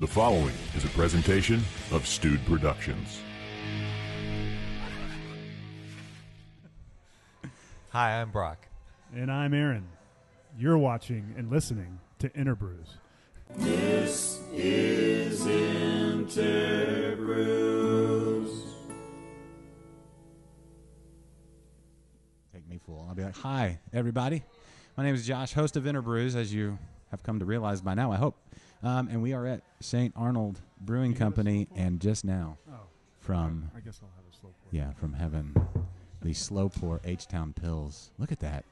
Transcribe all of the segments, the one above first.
The following is a presentation of Stewed Productions. Hi, I'm Brock. And I'm Aaron. You're watching and listening to Interbrews. This is Interbrews. Take me fool. I'll be like, "Hi, everybody. My name is Josh, host of Interbrews, as you have come to realize by now, I hope. Um, and we are at St. Arnold Brewing Company, and just now Oh, from I guess I'll have a slow pour. yeah from heaven, the slow pour H Town Pils. Look at that.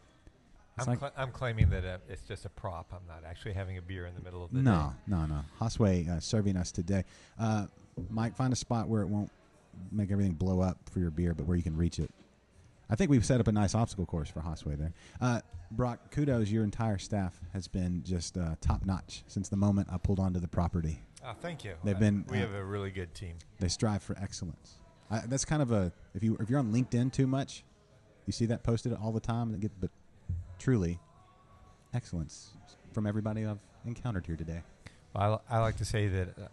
I'm, like cla I'm claiming that uh, it's just a prop. I'm not actually having a beer in the middle of the day. no, no, no. Hosway uh, serving us today. Uh, Mike, find a spot where it won't make everything blow up for your beer, but where you can reach it. I think we've set up a nice obstacle course for Hosway there. Uh, Brock, kudos. Your entire staff has been just uh, top notch since the moment I pulled onto the property. Oh, thank you. They've been, We uh, have a really good team. They strive for excellence. I, that's kind of a if you if you're on LinkedIn too much, you see that posted all the time. And get, but truly, excellence from everybody I've encountered here today. Well, I, I like to say that uh,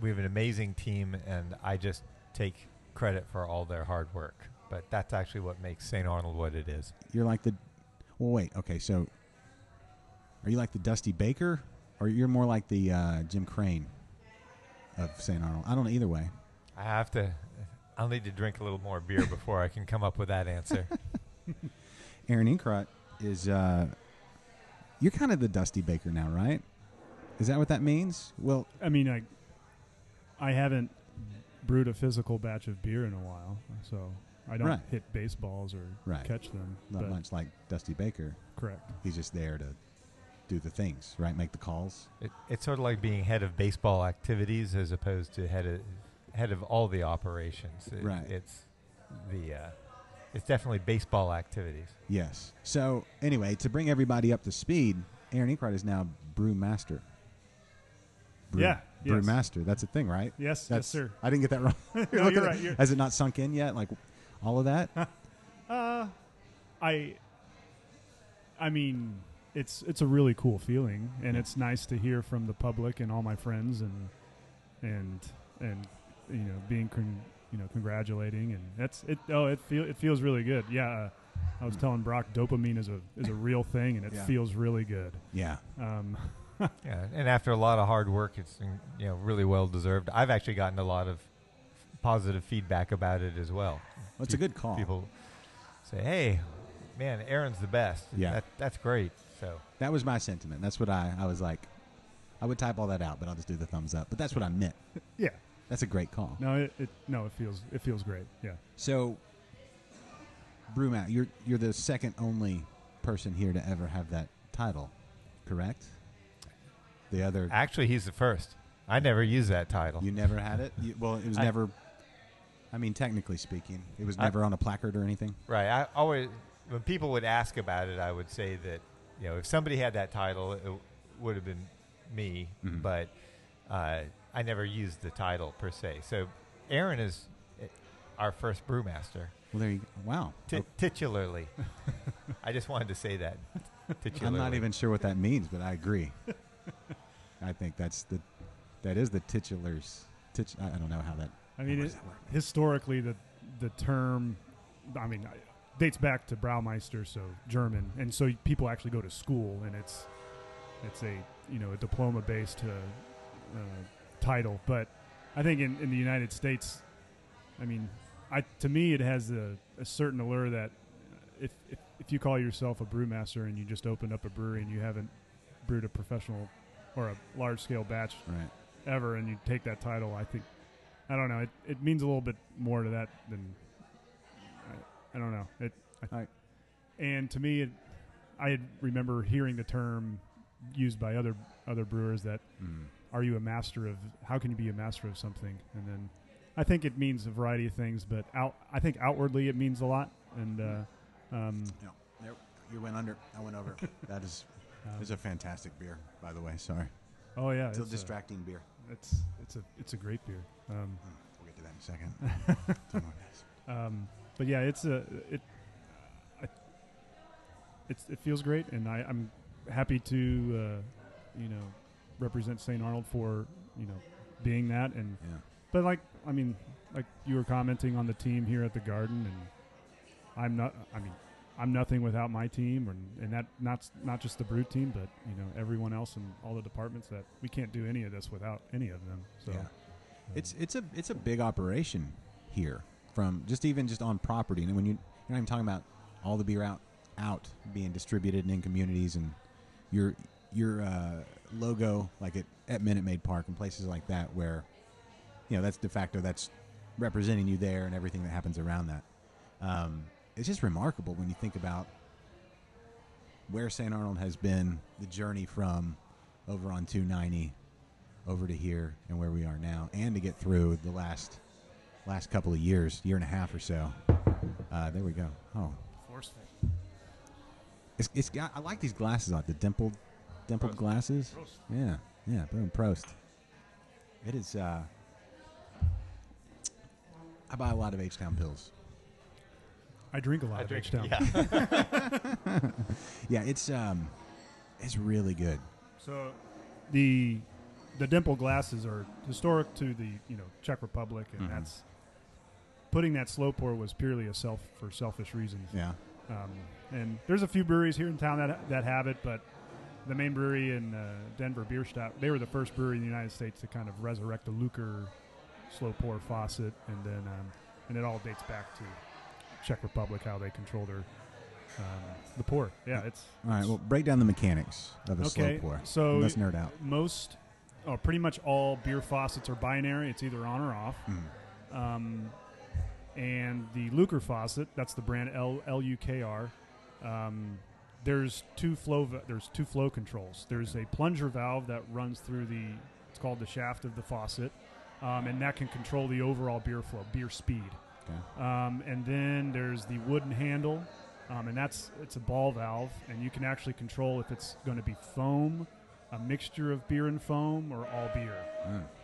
we have an amazing team, and I just take credit for all their hard work. But that's actually what makes St. Arnold what it is. You're like the. Well, wait. Okay, so are you like the Dusty Baker, or you're more like the uh, Jim Crane of St. Arnold? I don't know. Either way, I have to. I'll need to drink a little more beer before I can come up with that answer. Aaron Inkrott is. Uh, you're kind of the Dusty Baker now, right? Is that what that means? Well, I mean, I I haven't brewed a physical batch of beer in a while, so I don't Right. hit baseballs or Right. catch them. not but much like Dusty Baker. Correct. He's just there to do the things, right? Make the calls. It, it's sort of like being head of baseball activities as opposed to head of head of all the operations. It- Right. It's the uh, it's definitely baseball activities. Yes. So anyway, to bring everybody up to speed, Aaron Inkrott is now brewmaster. Brew, Yeah, yes. brewmaster. That's a thing, right? Yes, yes, That's, sir. I didn't get that wrong. No, you're right, you're- Has it not sunk in yet? Like all of that? Uh, I I mean, it's it's a really cool feeling, and it's nice to hear from the public and all my friends, and and and you know, being con- you know congratulating, and that's it. Oh, it feel it feels really good. Yeah, uh, I was telling Brock, dopamine is a is a real thing, and it Yeah. feels really good. yeah. Um, Yeah, and after a lot of hard work, it's mm, you know really well deserved. I've actually gotten a lot of positive feedback about it as well. Well, it's a good call. People say, "Hey, man, Aaron's the best." Yeah. that, that's great. So That was my sentiment. That's what I, I was like. I would type all that out, but I'll just do the thumbs up. But that's what I meant. yeah, That's a great call. no, it, it no, it feels it feels great. Yeah. So, Brewmat, you're you're the second only person here to ever have that title, correct? The other actually, he's the first. I never used that title. you never had it. You, well, it was I- never. I mean, technically speaking, it was never on a placard or anything. Right. I always, when people would ask about it, I would say that you know if somebody had that title, it would have been me. Mhm. But uh, I never used the title per se. So Aaron is uh, our first brewmaster, Well, there you go. Wow. Ti titularly. I just wanted to say that. Titularly. I'm not even sure what that means, but I agree. I think that's the that is the titulars. Tit- I I don't know how that. I mean, it, does that word mean? historically, the the term, I mean, dates back to Braumeister, so German, and so people actually go to school, and it's it's a you know a diploma based uh, uh, title. But I think in, in the United States, I mean, I to me it has a, a certain allure that if, if if you call yourself a brewmaster and you just opened up a brewery and you haven't brewed a professional or a large scale batch Right. ever and you take that title, I think I don't know. It, it means a little bit more to that than I, I don't know. It I, Alright. and to me, it, I remember hearing the term used by other other brewers that Mm. are you a master of how can you be a master of something and then I think it means a variety of things, but out I think outwardly it means a lot and uh, um, No, there, you went under. I went over. that is um, is a fantastic beer, by the way. Sorry, oh yeah, it's a it's, distracting beer. It's it's a it's a great beer. Um, We'll get to that in a second. Two more guys. Um, but yeah, it's a it. It's it feels great, and I, I'm happy to uh, you know represent St. Arnold for you know, being that. And Yeah. but like I mean, like you were commenting on the team here at the Garden, and I'm not. I mean, I'm nothing without my team, and and that not not just the Brute team, but you know everyone else in all the departments. That we can't do any of this without any of them. So Yeah. It's it's a it's a big operation here from just even just on property. And when you you're not even talking about all the beer out out being distributed and in communities and your your uh, logo like at, at Minute Maid Park and places like that where you know that's de facto that's representing you there and everything that happens around that. Um, it's just remarkable when you think about where St. Arnold has been, the journey from over on 290 over to here and where we are now, and to get through the last last couple of years, year and a half or so. Uh, there we go. Oh, forceful. it's, it's got. I like these glasses on the dimpled dimpled glasses. Yeah, yeah. Boom, prost. It is. Uh, I buy a lot of H Town Pils. I drink a lot I of drink, H-Town. yeah. Yeah, it's um, it's really good. So the the dimple glasses are historic to the you know Czech Republic, and Mhm. that's putting that slow pour was purely a self for selfish reasons. Yeah, Um, and there's a few breweries here in town that that have it, but the main brewery in uh, Denver, Bierstadt, they were the first brewery in the United States to kind of resurrect the Lukr slow pour faucet, and then um, and it all dates back to Czech Republic how they control their um, the pour. Yeah, it's All right. Well, break down the mechanics of a Okay, slow pour. so- let's nerd out. most, oh, pretty much all beer faucets are binary. It's either on or off. Mm. Um, and the Lukr faucet, that's the brand L L U K R. Um, there's two flow. There's two flow controls. There's a plunger valve that runs through the. It's called the shaft of the faucet, um, and that can control the overall beer flow, beer speed. Okay. Um, and then there's the wooden handle, um, and that's it's a ball valve, and you can actually control if it's going to be foam, a mixture of beer and foam, or all beer.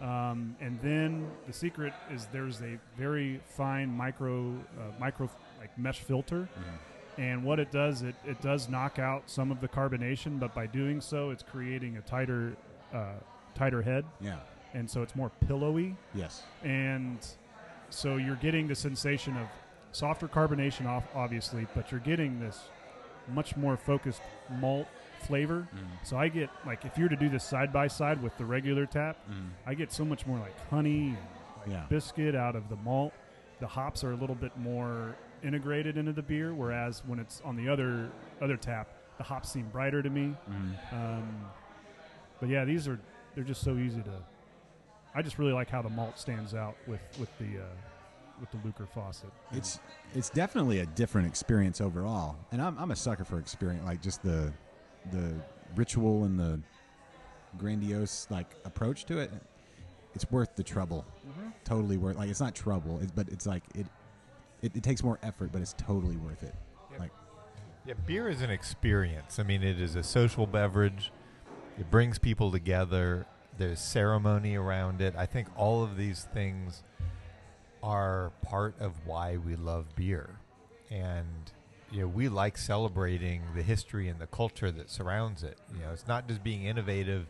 Mm. Um, and then the secret is there's a very fine micro uh, micro like mesh filter, Mhm. and what it does it it does knock out some of the carbonation, but by doing so, it's creating a tighter uh, tighter head, Yeah. and so it's more pillowy Yes. and so you're getting the sensation of softer carbonation off obviously but you're getting this much more focused malt flavor Mm. so i get like if you were to do this side by side with the regular tap Mm. i get so much more like honey and like Yeah. biscuit out of the malt the hops are a little bit more integrated into the beer whereas when it's on the other other tap the hops seem brighter to me Mm. um, but yeah, these are they're just so easy to. I just really like how the malt stands out with with the uh, with the Lukr faucet. It's it's definitely a different experience overall, and I'm I'm a sucker for experience, like just the the ritual and the grandiose like approach to it. It's worth the trouble. Totally worth. Like it's not trouble, it's, but it's like it, it. It takes more effort, but it's totally worth it. Like, Yeah, beer is an experience. I mean, it is a social beverage. It brings people together. There's ceremony around it. I think all of these things are part of why we love beer. And you know, we like celebrating the history and the culture that surrounds it. You know, it's not just being innovative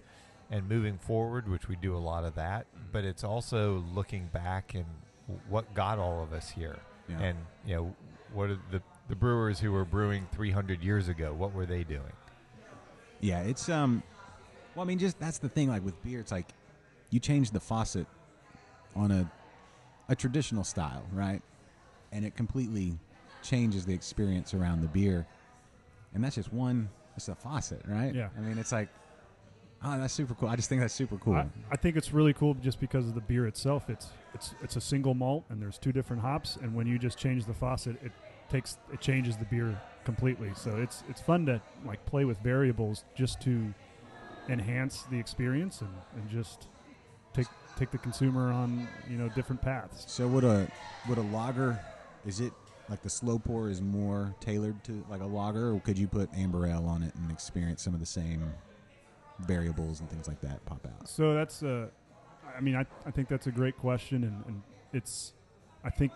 and moving forward, which we do a lot of that, but it's also looking back and what got all of us here. Yeah. And you know, what are the the brewers who were brewing 300 years ago? What were they doing? Yeah, it's um. Well, I mean, just that's the thing. Like with beer, it's like you change the faucet on a a traditional style, right? And it completely changes the experience around the beer. And that's just one. It's a faucet, right? Yeah. I mean, it's like, oh, that's super cool. I just think that's super cool. I, I think it's really cool just because of the beer itself. It's it's it's a single malt and there's two different hops, and when you just change the faucet, it takes it changes the beer completely. So it's it's fun to like play with variables just to enhance the experience and, and just take take the consumer on you know different paths. so would a would a lager? Is it like the slow pour is more tailored to like a lager, or could you put amber ale on it and experience some of the same variables and things like that pop out? So that's uh, I mean, I, I think that's a great question, and, and it's, I think,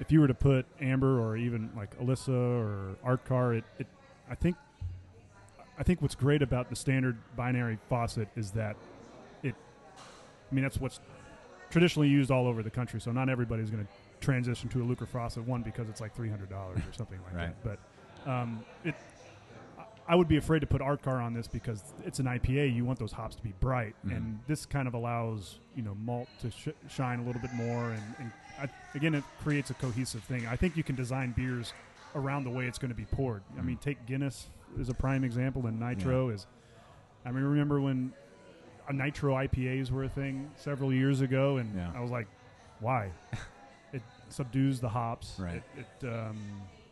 if you were to put Amber or even like Elissa or Art Car, it, it, I think, I think what's great about the standard binary faucet is that it, I mean, that's what's traditionally used all over the country. So not everybody's going to transition to a Lukr faucet one because it's like three hundred dollars or something like Right. that. But um, it, I- would be afraid to put art car on this because it's an IPA. You want those hops to be bright, Mhm. and this kind of allows you know malt to sh- shine a little bit more, and, and I, again, it creates a cohesive thing. I think you can design beers around the way it's going to be poured. I mean, take Guinness as a prime example, and Nitro is. I mean, remember when a Nitro IPAs were a thing several years ago, and Yeah. I was like, why? it subdues the hops, Right. It, it um,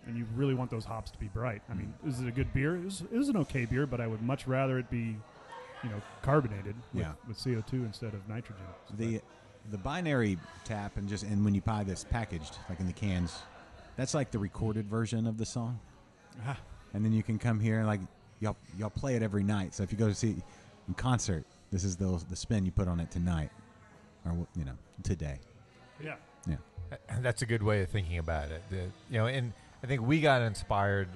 and you really want those hops to be bright. I mean, is it a good beer? It is, it is an okay beer, but I would much rather it be, you know, carbonated with, Yeah. with CO two instead of nitrogen. The the binary tap and just and when you buy this packaged like in the cans, that's like the recorded version of the song. Ah. And then you can come here and like y'all y'all play it every night. So if you go to see in concert, this is the the spin you put on it tonight, or you know today. yeah, Yeah. And that's a good way of thinking about it. The, you know, and I think we got inspired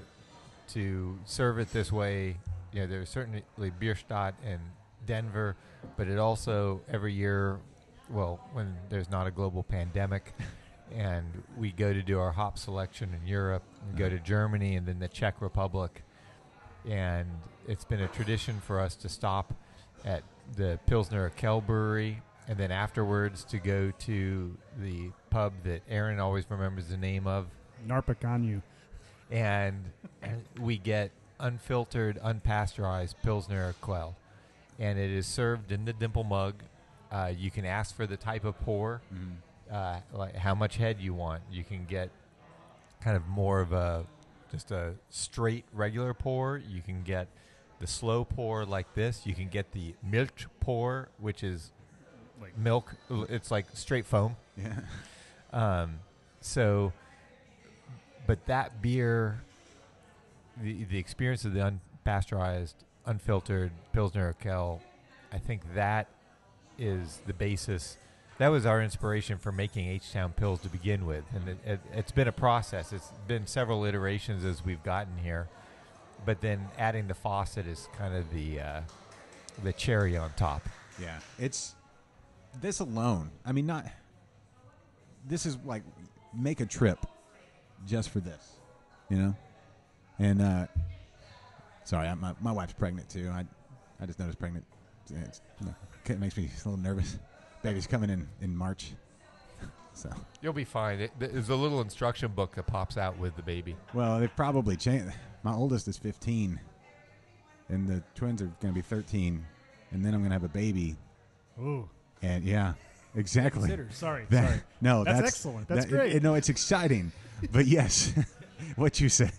to serve it this way. You know, there's certainly Bierstadt and Denver, but it also every year, well, when there's not a global pandemic, and we go to do our hop selection in Europe, and go to Germany, and then the Czech Republic, and it's been a tradition for us to stop at the Pilsner Urquell Brewery, and then afterwards to go to the pub that Aaron always remembers the name of, Na Parkánu and, and we get unfiltered, unpasteurized Pilsner Urquell, and it is served in the dimple mug. Uh, you can ask for the type of pour, uh, like how much head you want. You can get kind of more of a just a straight regular pour. You can get the slow pour like this. You can get the milk pour, which is Like milk. It's like straight foam. Yeah. Um, so, but that beer, the the experience of the unpasteurized, unfiltered Pilsner Urquell, I think that is the basis. That was our inspiration for making H Town Pils to begin with, and it, it, it's been a process. It's been several iterations as we've gotten here, but then adding the faucet is kind of the uh, the cherry on top. Yeah, it's this alone. I mean, not. This is like make a trip just for this, you know. And uh sorry, I, my my wife's pregnant too. I I just noticed pregnant. It's, it makes me a little nervous. Baby's coming in in March, so You'll be fine. It, there's a little instruction book that pops out with the baby. well they've probably changed. My oldest is 15, and the twins are going to be 13, and then I'm going to have a baby. oh, And yeah, exactly. consider. Sorry, That- sorry. No, That's that's, excellent. That's that- great. it- no, it's exciting, but yes, what you said.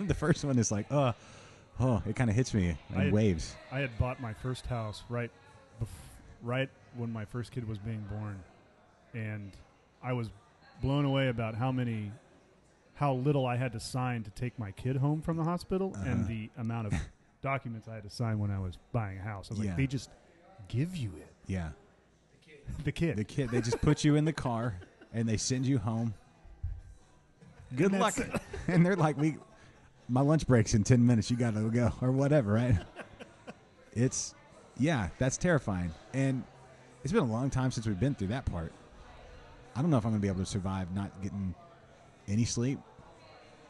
the first one is like, oh, oh, it kind of hits me in I- waves. I had bought my first house right, bef- right when my first kid was being born, and I was blown away about how many, how little I had to sign to take my kid home from the hospital, and Uh-huh. the amount of documents I had to sign when I was buying a house. I was Yeah. like, they just give you it. Yeah, The kid. the kid. They just put you in the car and they send you home. Good And luck. and they're like, we, my lunch break's in ten minutes. You got to go or whatever, right? it's, yeah, that's terrifying, and it's been a long time since we've been through that part. I don't know if I'm going to be able to survive not getting any sleep.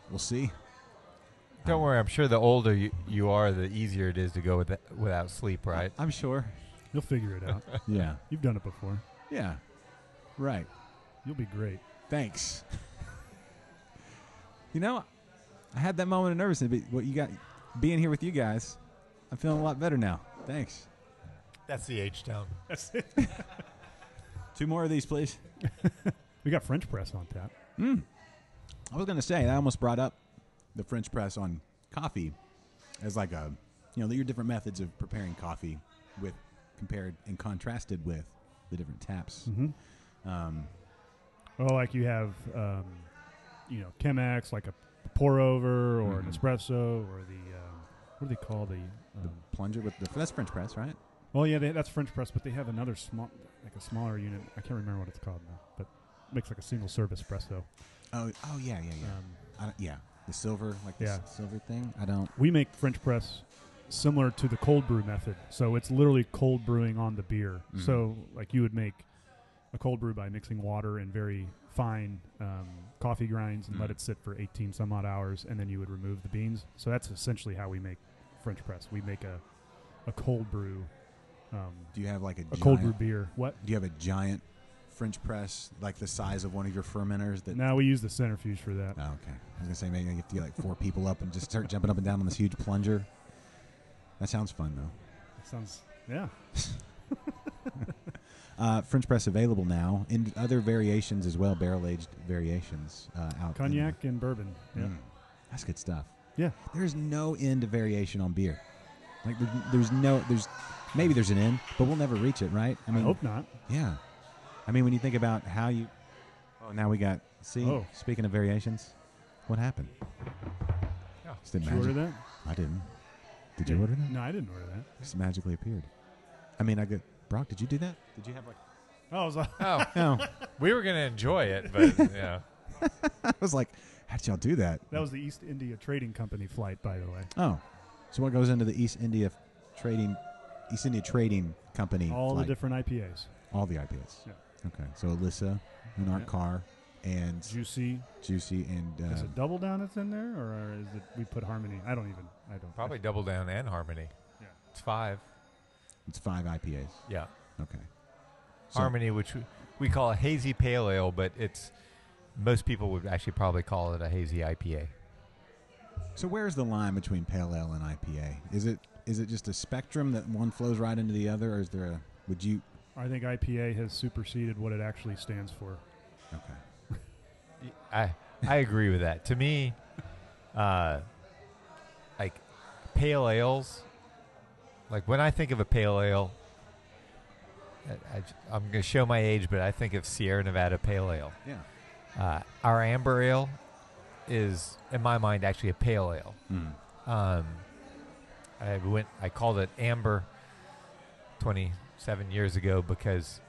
We'll see. Don't Um, worry, I'm sure the older you, you are, the easier it is to go with without sleep, right? I'm sure. You'll figure it out. Yeah. You've done it before. Yeah. Right. You'll be great. Thanks. you know, I had that moment of nervousness, but what you got being here with you guys, I'm feeling a lot better now. Thanks. That's the H Town. That's it. Two more of these, please. We got French press on tap. Mm. I was going to say, I almost brought up the French press on coffee as like a, you know, your different methods of preparing coffee with compared and contrasted with the different taps. Mm-hmm. Um, Well, like you have, um, you know, Chemex, like a pour over, or Mhm. an espresso, or the um, what do they call the? the Um, plunger with the that's French press, right? Well, yeah, they, that's French press, but they have another small, like a smaller unit. I can't remember what it's called now, but makes like a single serve espresso. Oh, oh yeah, yeah, yeah. Um, I don't, yeah, the silver, like the Yeah. s- silver thing. I don't. we make French press similar to the cold brew method. So it's literally cold brewing on the beer. Mhm. So like you would make a cold brew by mixing water and very fine um, coffee grinds and let Mhm. it sit for 18 some odd hours, and then you would remove the beans. So that's essentially how we make French press. We make a a cold brew, um, Do you have like a, a giant, cold brew beer. What? Do you have a giant French press, like the size of one of your fermenters? That Now we use the centrifuge for that. Oh, okay. I was gonna say maybe you have to get like four people up and just start jumping up and down on this huge plunger. That sounds fun though. That sounds yeah. Uh, French press available now in other variations as well, barrel aged variations uh, out. Cognac and bourbon. Yeah. Mm. that's good stuff. Yeah. There's no end to variation on beer. Like there's, there's no there's maybe there's an end, but we'll never reach it, right? I, mean hope not. Yeah. I mean, when you think about how you. Oh, now we got. See, Oh. speaking of variations, what happened? Yeah. Just did Did you order that? I didn't. Did you order that? No, I didn't order that. Just magically appeared. I mean, I get. Brock, did you do that? Did you have like. Oh, I was like, Oh, Oh. we were going to enjoy it, but yeah. I was like, how did y'all do that? that was the East India Trading Company flight, by the way. Oh. So what goes into the East India Trading. East India Trading Company? All flight? the different IPAs. All the IPAs. Yeah. Okay. So Elissa, Monarch Yeah. Car, and Juicy. Juicy, and. is Uh, it Double Down that's in there, or is it we put Harmony? I don't even. I don't. Probably Double Down and Harmony. Yeah. It's five. it's five IPAs. Yeah. Okay. So- Harmony, which we- we call a hazy pale ale, but it's most people would actually probably call it a hazy IPA. So where's the line between pale ale and IPA? Is it is it just a spectrum that one flows right into the other, or is there a? Would you? I think IPA has superseded what it actually stands for. Okay. I I agree with that. To me, uh, like pale ales, like when I think of a pale ale, I, I, am going to show my age, but I think of Sierra Nevada Pale Ale. Yeah. Uh, our amber ale is, in my mind, actually a pale ale. Mm. Um, I went. I called it amber. Twenty-seven years ago, because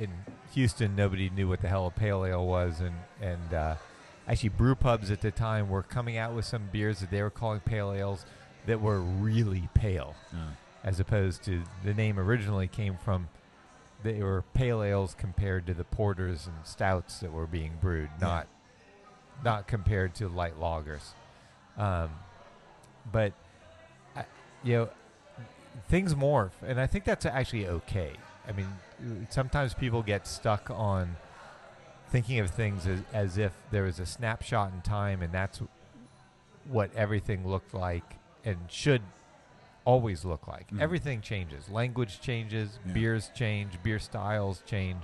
in Houston nobody knew what the hell a pale ale was, and and uh, actually brew pubs at the time were coming out with some beers that they were calling pale ales that were really pale, Uh, as opposed to the name originally came from. They were pale ales compared to the porters and stouts that were being brewed, not not compared to light lagers. Um, but I, you know, things morph, and I think that's actually okay. I mean, sometimes people get stuck on thinking of things as, as if there was a snapshot in time, and that's what everything looked like and should always look like. Mhm. Everything changes. Language changes. Yeah. Beers change. Beer styles change.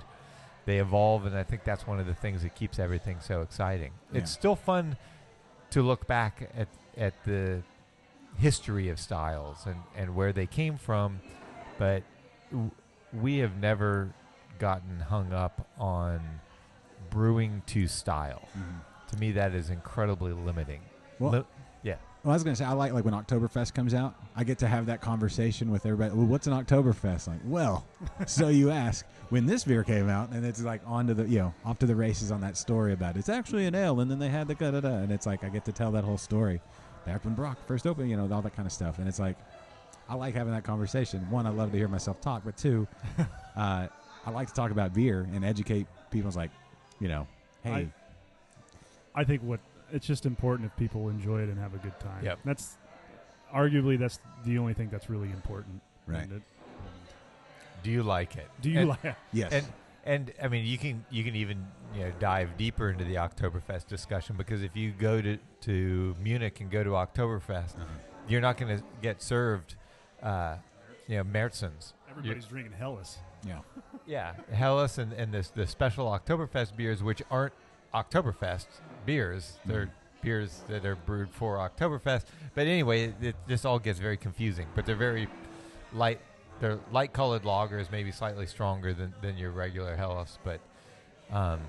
They evolve, and I think that's one of the things that keeps everything so exciting. It's still fun to look back at at the history of styles and, and where they came from, but w- we have never gotten hung up on brewing to style. mhm. To me, that is incredibly limiting. Well, Li- Well, I was going to say, I like like when Oktoberfest comes out. I get to have that conversation with everybody. Well, what's an Oktoberfest? Like, well, so you ask. When this beer came out, and it's like on to the you know off to the races on that story about it's actually an ale, and then they had the da da da, and it's like I get to tell that whole story. Back when Brock first opened, you know, all that kind of stuff, and it's like I like having that conversation. One, I love to hear myself talk, but two, uh, I like to talk about beer and educate people. It's like, you know, hey, I- I think what it's just important if people enjoy it and have a good time. Yep. That's arguably that's the only thing that's really important. Right. It- Do you like it? do you And- like? It? Yes, And and I mean, you can you can even you know dive deeper into the Oktoberfest discussion because if you go to to Munich and go to Oktoberfest, Uh-huh. you're not going to get served, uh, you know, Märzen's. Everybody's drinking Helles. yeah, Yeah, Helles and and this the special Oktoberfest beers, which aren't Oktoberfest beers, they're beers that are brewed for Oktoberfest. But anyway, it, it, this all gets very confusing. But they're very light. They're light colored lagers, maybe slightly stronger than, than your regular Helles, but um,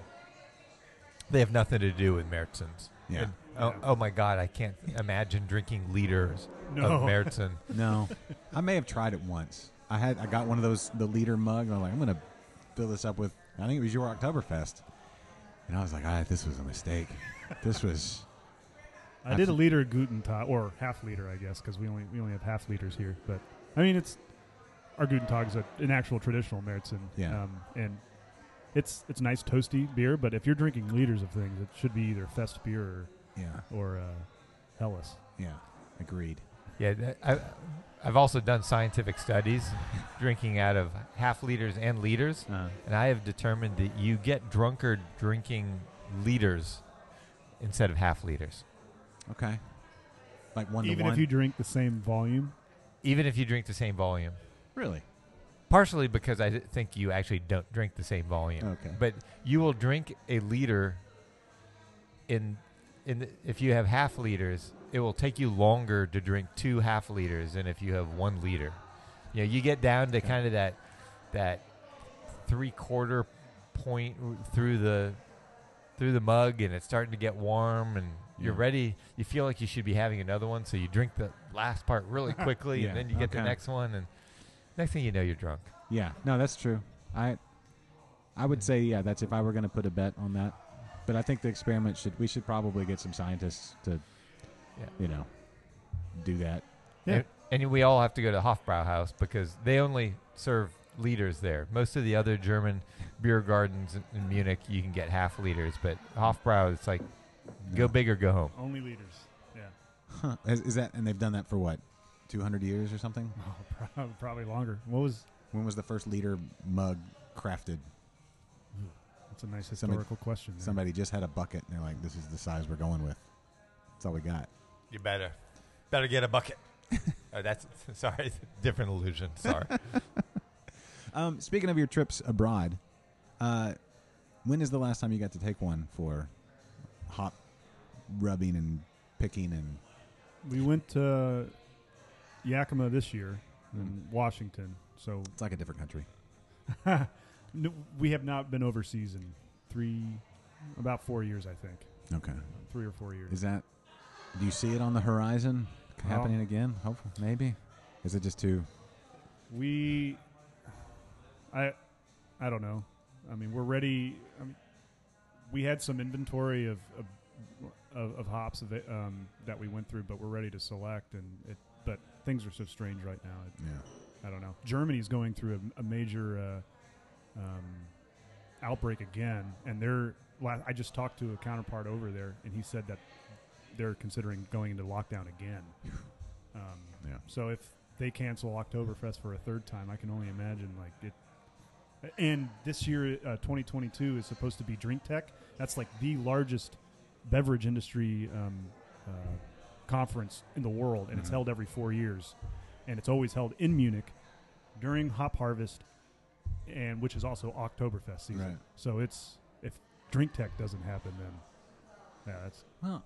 they have nothing to do with Märzen's. Yeah. And, oh, Yeah. oh my God, I can't imagine drinking liters No. of Märzen. No, I may have tried it once. I had I got one of those the liter mug. And I'm like, I'm gonna fill this up with. I think it was your Oktoberfest, and I was like, ah, this was a mistake. this was I did a liter Guten Tag or half liter, I guess, because we only we only have half liters here. But I mean, it's our Guten Tag is a, an actual traditional Märzen. Yeah. Um, and it's it's nice toasty beer, but if you're drinking liters of things, it should be either Fest beer or Yeah, or uh, Helles. yeah, agreed. Yeah, that, I, I've also done scientific studies drinking out of half liters and liters, Uh, and I have determined that you get drunker drinking liters instead of half liters, okay, like one Even to one. if you drink the same volume. even if you drink the same volume. really, Partially because I th- think you actually don't drink the same volume. okay, But you will drink a liter in in the, if you have half liters, it will take you longer to drink two half liters than if you have one liter. You know, you get down to kind of that that three quarter point through the through the mug, and it's starting to get warm, and you're ready. You feel like you should be having another one, so you drink the last part really quickly, Yeah, and then you get the next one, and next thing you know, you're drunk. yeah, no, that's true. I, I would mm-hmm. say yeah, that's if I were going to put a bet on that. But I think the experiment should we should probably get some scientists to, Yeah. you know, do that. Yeah. And, and we all have to go to Hofbrauhaus because they only serve liters there. Most of the other German beer gardens in, in Munich, you can get half liters, but Hofbrau, it's like go big or go home. Only liters. Yeah. Huh. Is, is that and they've done that for what, two hundred years or something? Oh, prob- probably longer. What was? When was the first liter mug crafted? That's a nice Somebody- historical question. there. Somebody just had a bucket and they're like, "This is the size we're going with." That's all we got. You better better get a bucket. oh, that's sorry, different illusion. Sorry. Um, speaking of your trips abroad, uh, when is the last time you got to take one for hop rubbing and picking and We went to Yakima this year in Washington. So it's like a different country. no, we have not been overseas in three, about four years, I think. Okay, Three or four years. is that? Do you see it on the horizon Oh. happening again? Hopefully, maybe. Is it just too? we, I, I don't know. I mean, we're ready. I mean, we had some inventory of of, of, of hops of it, um, that we went through, but we're ready to select. And it, but things are so strange right now. It, Yeah. I don't know. Germany's going through a, a major uh, um, outbreak again, and they're. I just talked to a counterpart over there, and he said that they're considering going into lockdown again. Um, Yeah. So if they cancel Oktoberfest for a third time, I can only imagine like it. And this year, uh, 2022 is supposed to be drinktec. That's like the largest beverage industry um, uh, conference in the world, and it's Mhm. held every four years, and it's always held in Munich during Hop Harvest, and which is also Oktoberfest season. Right. So it's if drinktec doesn't happen, then yeah, that's Well,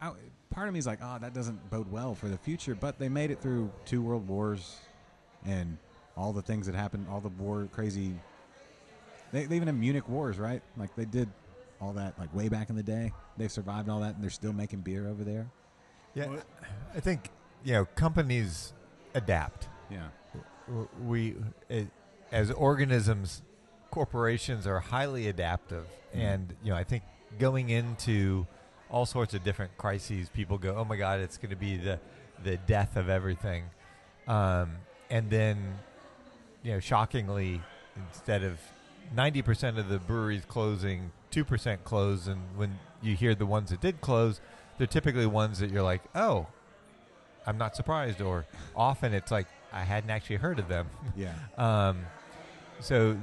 I, part of me is like, oh, that doesn't bode well for the future. But they made it through two world wars, and all the things that happened, all the war crazy. They, they even have Munich wars, right? Like they did all that, like way back in the day. They've survived all that, and they're still making beer over there. Yeah, Well, I think you know companies adapt. Yeah, We, as organisms, corporations are highly adaptive, Mhm. and you know I think going into all sorts of different crises, people go, "Oh my God, it's going to be the the death of everything," um, and then you know, shockingly, instead of ninety percent of the breweries closing, two percent close, and when you hear the ones that did close, they're typically ones that you're like, "Oh." I'm not surprised, or often it's like I hadn't actually heard of them. yeah, Um, so,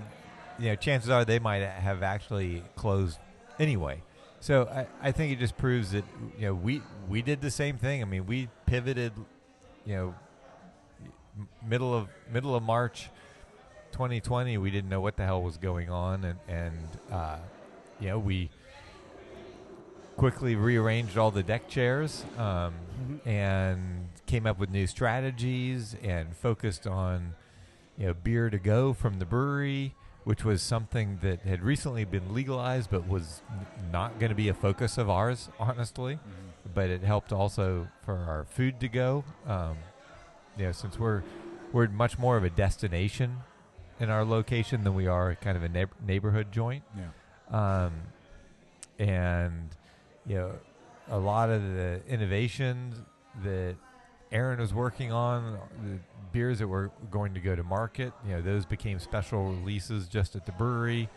you know, chances are they might have actually closed anyway. So I, I think it just proves that you know we we did the same thing. I mean, we pivoted, you know, middle of middle of March, 2020. We didn't know what the hell was going on, and and uh, you know we quickly rearranged all the deck chairs. Um, and came up with new strategies and focused on you know beer to go from the brewery which was something that had recently been legalized but was n- not going to be a focus of ours honestly. But it helped also for our food to go. Um, you know since we're we're much more of a destination in our location than we are kind of a neigh- neighborhood joint. Yeah. um, and you know a lot of the innovations that Aaron was working on, the beers that were going to go to market, you know, those became special releases just at the brewery.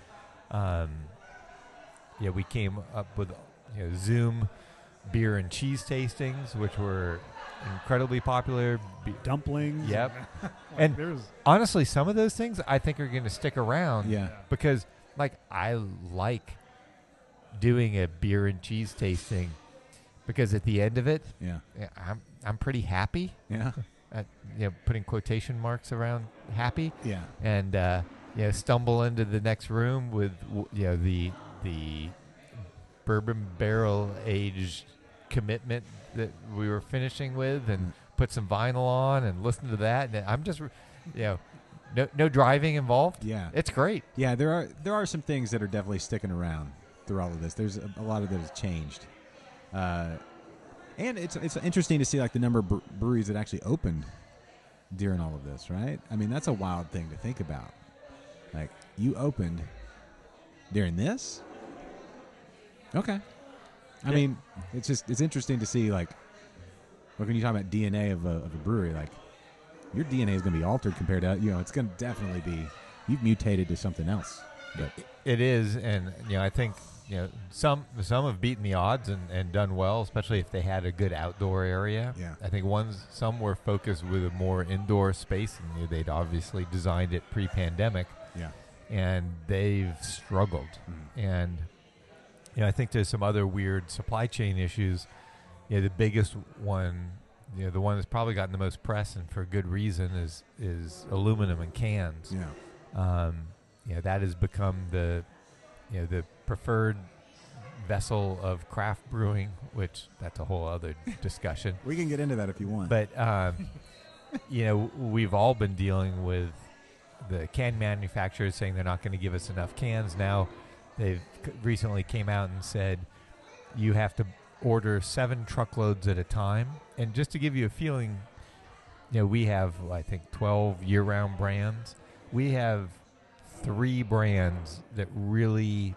Um, yeah, we came up with you know Zoom beer and cheese tastings, which were incredibly popular. Be- Dumplings. Yep. Like, And- there's honestly, some of those things I think are going to stick around Yeah. because, like, I like doing a beer and cheese tasting because at the end of it, Yeah. yeah, I'm I'm pretty happy. Yeah. At, you know, putting quotation marks around happy, Yeah. and uh, you know, stumble into the next room with you know the the bourbon barrel aged commitment that we were finishing with, and put some vinyl on and listen to that. And I'm just, you know, no no driving involved. Yeah. It's great. Yeah, there are there are some things that are definitely sticking around through all of this. There's a, a lot of that has changed, uh, and it's it's interesting to see like the number of breweries that actually opened during all of this. Right? I mean, that's a wild thing to think about. Like you opened during this. Okay. I Yeah. mean, it's just it's interesting to see like, like when you talk about DNA of a, of a brewery, like your DNA is going to be altered compared to you know it's going to definitely be you've mutated to something else. But It is, and you know, I think you know some some have beaten the odds and, and done well, especially if they had a good outdoor area. Yeah. I think ones some were focused with a more indoor space, and they'd obviously designed it pre-pandemic, yeah, and they've struggled. And you know, I think there's some other weird supply chain issues. You know, the biggest one, you know, the one that's probably gotten the most press, and for good reason, is is aluminum and cans yeah, um, you know that has become the you know the preferred vessel of craft brewing, which that's a whole other discussion. we can get into that if you want. But um, you know we've all been dealing with the can manufacturers saying they're not going to give us enough cans. Now they've c- recently came out and said you have to order seven truckloads at a time. And just to give you a feeling, you know we have I think twelve year-round brands. We have three brands that really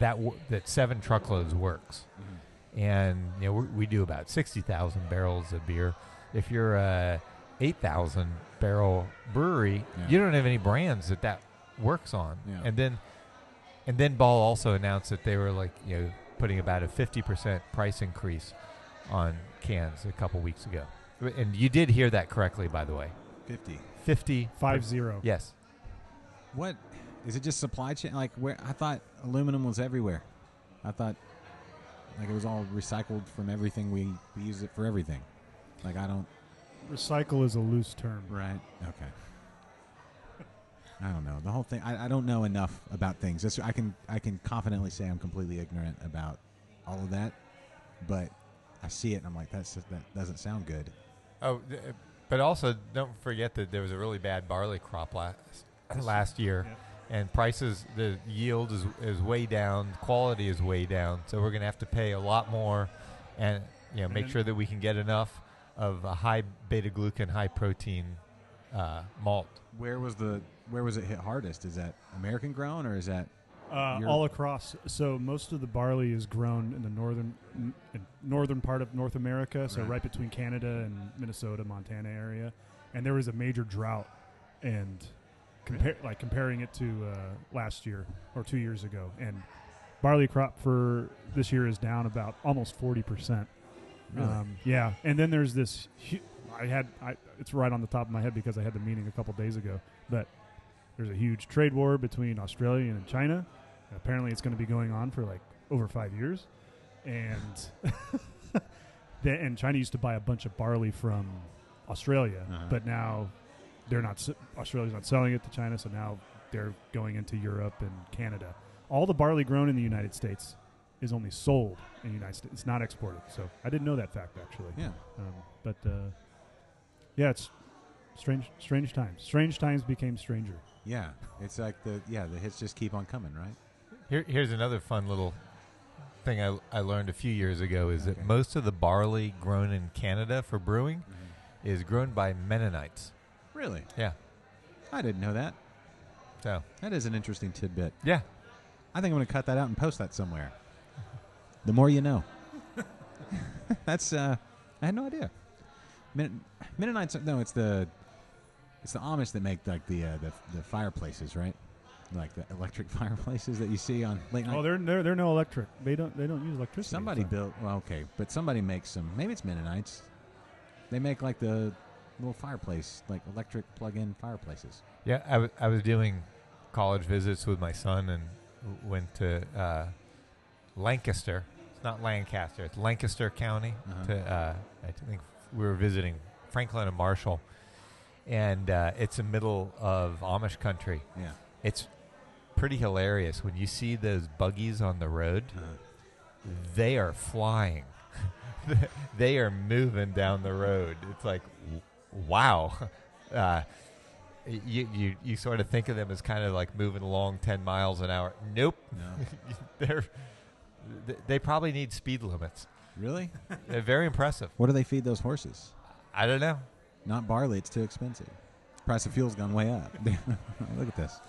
that that, w- that seven truckloads works mm-hmm. and you know we, we do about sixty thousand barrels of beer. If you're a eight thousand barrel brewery, Yeah. you don't have any brands that that works on. Yeah. And then, and then Ball also announced that they were like you know putting about a fifty percent price increase on cans a couple weeks ago. And you did hear that correctly, by the way. fifty. Fifty. Fifty five zero. Yes. What is it? Just supply chain? Like where? I thought aluminum was everywhere. I thought like it was all recycled from everything. We we use it for everything. Like I don't. Recycle is a loose term. Right. Okay. I don't know the whole thing. I, I don't know enough about things. That's, I can I can confidently say I'm completely ignorant about all of that, but I see it and I'm like that's that doesn't sound good. Oh, but also don't forget that there was a really bad barley crop last last year, Yeah. And prices, the yield is is way down, quality is way down. So we're going to have to pay a lot more, and you know make sure that we can get enough of a high beta glucan, high protein uh, malt. Where was the where was it hit hardest? Is that American grown or is that Uh, all across. So most of the barley is grown in the northern n- northern part of North America. So Right. right. between Canada and Minnesota, Montana area, and there was a major drought, and compare like comparing it to uh, last year or two years ago, and barley crop for this year is down about almost forty percent. Really? Um, yeah, and then there's this. Hu- I had. I, it's right on the top of my head because I had the meeting a couple days ago. But there's a huge trade war between Australia and China. Apparently, it's going to be going on for like over five years, and the, and China used to buy a bunch of barley from Australia, Uh-huh. but now they're not. Australia's not selling it to China, so now they're going into Europe and Canada. All the barley grown in the United States is only sold in the United States. It's not exported. So I didn't know that fact actually. yeah? Um, but uh, yeah, it's strange, strange times. Strange times became stranger. Yeah, it's like the yeah the hits just keep on coming, right? Here, here's another fun little thing I, I learned a few years ago is Okay. that most of the barley grown in Canada for brewing is grown by Mennonites. Really, Yeah. I didn't know that. So That is an interesting tidbit. yeah, I think I'm going to cut that out and post that somewhere. The more you know. That's uh, I had no idea. Min- Mennonites, no, it's the it's the Amish that make like the uh, the the fireplaces, right? Like the electric fireplaces that you see on late night. Oh, they're they're they're no electric. They don't they don't use electricity. somebody so. built. Well, okay, but somebody makes some. Maybe it's Mennonites. They make like the little fireplace, like electric plug-in fireplaces. Yeah, I wa- I was doing college visits with my son and w- went to uh, Lancaster. It's not Lancaster. It's Lancaster County. Uh-huh. To uh, I think we were visiting Franklin and Marshall, and uh, it's the middle of Amish country. Yeah. It's pretty hilarious when you see those buggies on the road. They are flying. they are moving down the road. It's like, w- wow. Uh, you, you you sort of think of them as kind of like moving along 10 miles an hour. Nope. No. They're they probably need speed limits. really? They're very impressive. What do they feed those horses? I don't know. Not barley. It's too expensive. Price of fuel's gone way up. Look at this.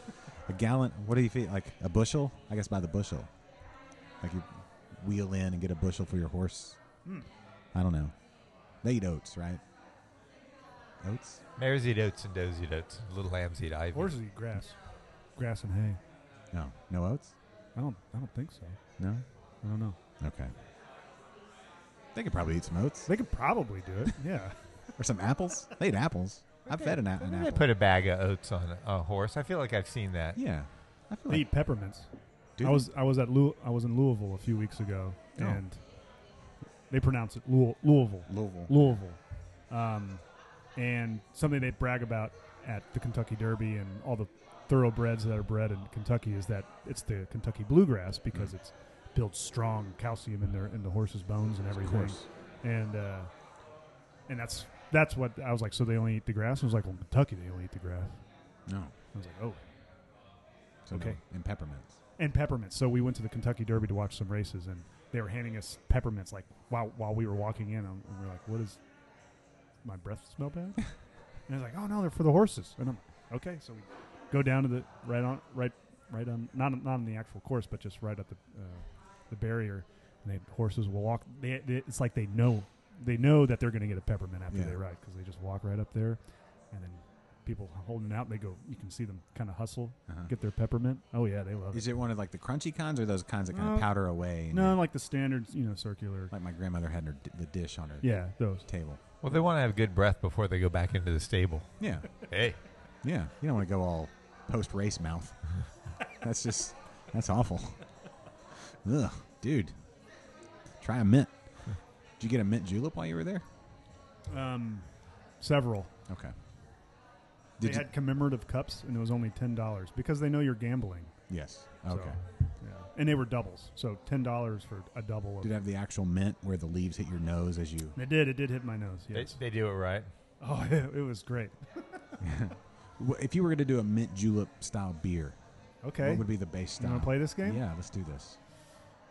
A gallon. What do you feed? Like a bushel? I guess by the bushel. Like you wheel in and get a bushel for your horse. Hmm. I don't know. They eat oats, right? Oats. Mares eat oats and does eat oats. Little lambs eat ivy. Horses eat grass, grass and hay. No. No oats. I don't I don't think so. No. I don't know. Okay. They could probably eat some oats They could probably do it. Yeah. or some apples. They eat apples. I've fed an, a- an They apple. put a bag of oats on a, a horse. I feel like I've seen that. yeah. I feel They like eat peppermints. Do I they? was I was at Lew- I was in Louisville a few weeks ago, Oh. and they pronounce it Lew- Louisville. Louisville. Louisville. Um, and something they brag about at the Kentucky Derby and all the thoroughbreds that are bred in Kentucky is that it's the Kentucky bluegrass because it's builds strong calcium in their in the horse's bones and everything. And uh, and that's that's what I was like. So they only eat the grass. I was like, well, Kentucky they only eat the grass. No. I was like, oh, So no. Okay. And peppermints. and peppermints. So we went to the Kentucky Derby to watch some races, and they were handing us peppermints like while while we were walking in, and we are like, "What is my breath smell bad?" and I was like, "Oh no, they're for the horses." And I'm okay. So we go down to the right on right right on not not on the actual course, but just right at the uh, the barrier, and the horses will walk. They, they, it's like they know they know that they're going to get a peppermint after Yeah. they ride because they just walk right up there, and then. People holding out, they go. You can see them kind of hustle, Uh-huh. get their peppermint. Oh yeah, they love it. Is it one of like the crunchy kinds or those kinds that kind Uh, of powder away? No, like the standard, you know, circular. like my grandmother had her d- the dish on her Yeah, those. table. Well, they want to have good breath before they go back into the stable. Yeah, Hey. yeah. You don't want to go all post race mouth. that's just that's awful. Ugh, dude. Try a mint. Did you get a mint julep while you were there? Um, several. Okay. They Did you, had commemorative cups, and it was only ten dollars because they know you're gambling. yes. Okay. yeah, and they were doubles, so ten dollars for a double. Of, Did it have the actual mint where the leaves hit your nose as you? it did. It did hit my nose. Yes. They, they do it right. oh, it, it was great. If you were going to do a mint julep style beer, Okay. what would be the base you style? want to play this game? Yeah, let's do this.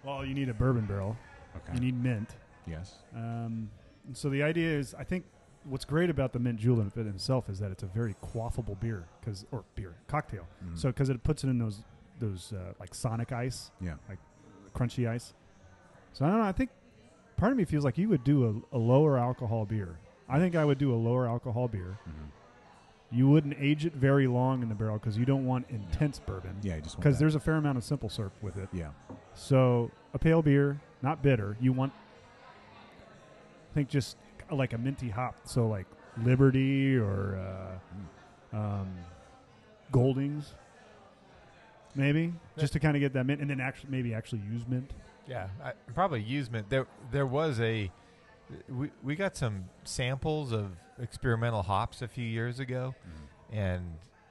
Well, you need a bourbon barrel. Okay. You need mint. yes. Um, so the idea is, I think what's great about the mint julep in itself is that it's a very quaffable beer, because or beer cocktail. Mhm. So because it puts it in those those uh, like Sonic ice, yeah. Like crunchy ice. So I don't know. I think part of me feels like you would do a, a lower alcohol beer. I think I would do a lower alcohol beer. Mhm. You wouldn't age it very long in the barrel because you don't want intense bourbon. Yeah. Just Because there's a fair amount of simple syrup with it. yeah. So a pale beer, not bitter. You want, I think, just like a minty hop. So like Liberty or uh, um, Goldings, maybe just to kind of get that mint, and then actually maybe actually use mint. Yeah, I, probably use mint. There, there was a. We we got some samples of experimental hops a few years ago, and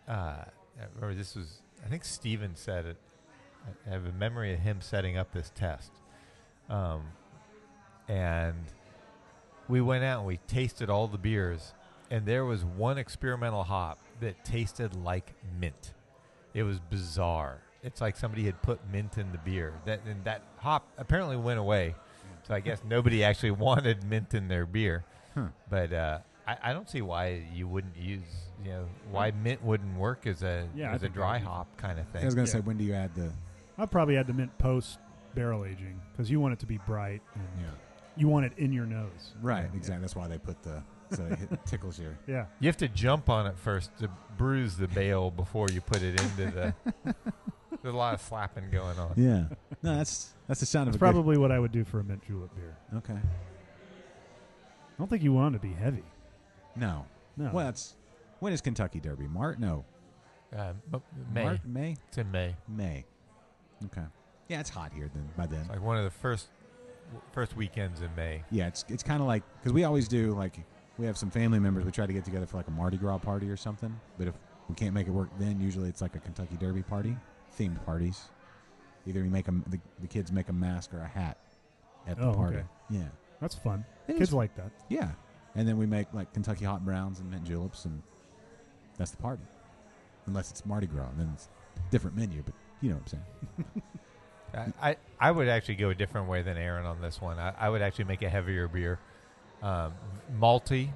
uh, I remember this was. I think Steven said it. I have a memory of him setting up this test, um, and we went out and we tasted all the beers, and there was one experimental hop that tasted like mint. It was bizarre. It's like somebody had put mint in the beer. That and that hop apparently went away. So I guess nobody actually wanted mint in their beer. Huh. But uh, I, I don't see why you wouldn't use you know why mint wouldn't work as a Yeah, as a dry that would be- hop kind of thing. I was going to Yeah. say, when do you add the? I'd probably add the mint post barrel aging because you want it to be bright. And Yeah. you want it in your nose. Right, Yeah. exactly. That's why they put the so it tickles your. Yeah. You have to jump on it first to bruise the bale before you put it into the. There's a lot of slapping going on. Yeah. No, that's that's the sound That's of a good- probably what I would do for a mint julep beer. Okay. I don't think you want it to be heavy. No. No. Well, that's when is Kentucky Derby? Mart? No. Uh, May. Mart? May? It's in May. May. Okay. Yeah, it's hot here then. By then. It's like one of the first first weekends in May. Yeah, it's it's kind of like because we always do like we have some family members we try to get together for like a Mardi Gras party or something. But if we can't make it work, then usually it's like a Kentucky Derby party, themed parties. Either we make them the, the kids make a mask or a hat at the Oh, party. okay. Yeah, That's fun. It Kids is- like that. yeah, and then we make like Kentucky hot browns and mint juleps, and that's the party. Unless it's Mardi Gras, then it's different menu. But you know what I'm saying. I, I, I would actually go a different way than Aaron on this one. I, I would actually make a heavier beer, um, malty,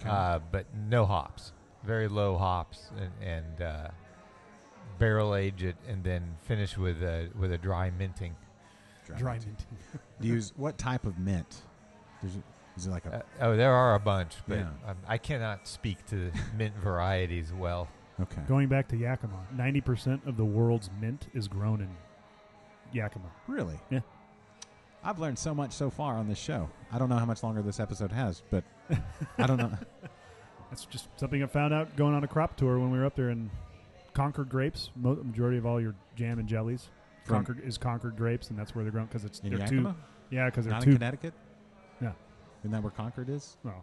Okay. uh, but no hops, very low hops, and, and uh, barrel age it, and then finish with a with a dry minting. Dry mint. minting. Do you use what type of mint? There's a, is it like a Uh, oh, there are a bunch, but Yeah. um, I cannot speak to mint varieties well. okay? Going back to Yakima, 90% of the world's mint is grown in Yakima. Really? Yeah. I've learned so much so far on this show. I don't know how much longer this episode has, but I don't know. That's just something I found out going on a crop tour when we were up there in Concord grapes. Mo- majority of all your jam and jellies From- Concord is Concord grapes, and that's where they're grown because it's In they're Yakima? two. Yeah, because they're Not two. in Connecticut? Yeah. Isn't that where Concord is? No, Or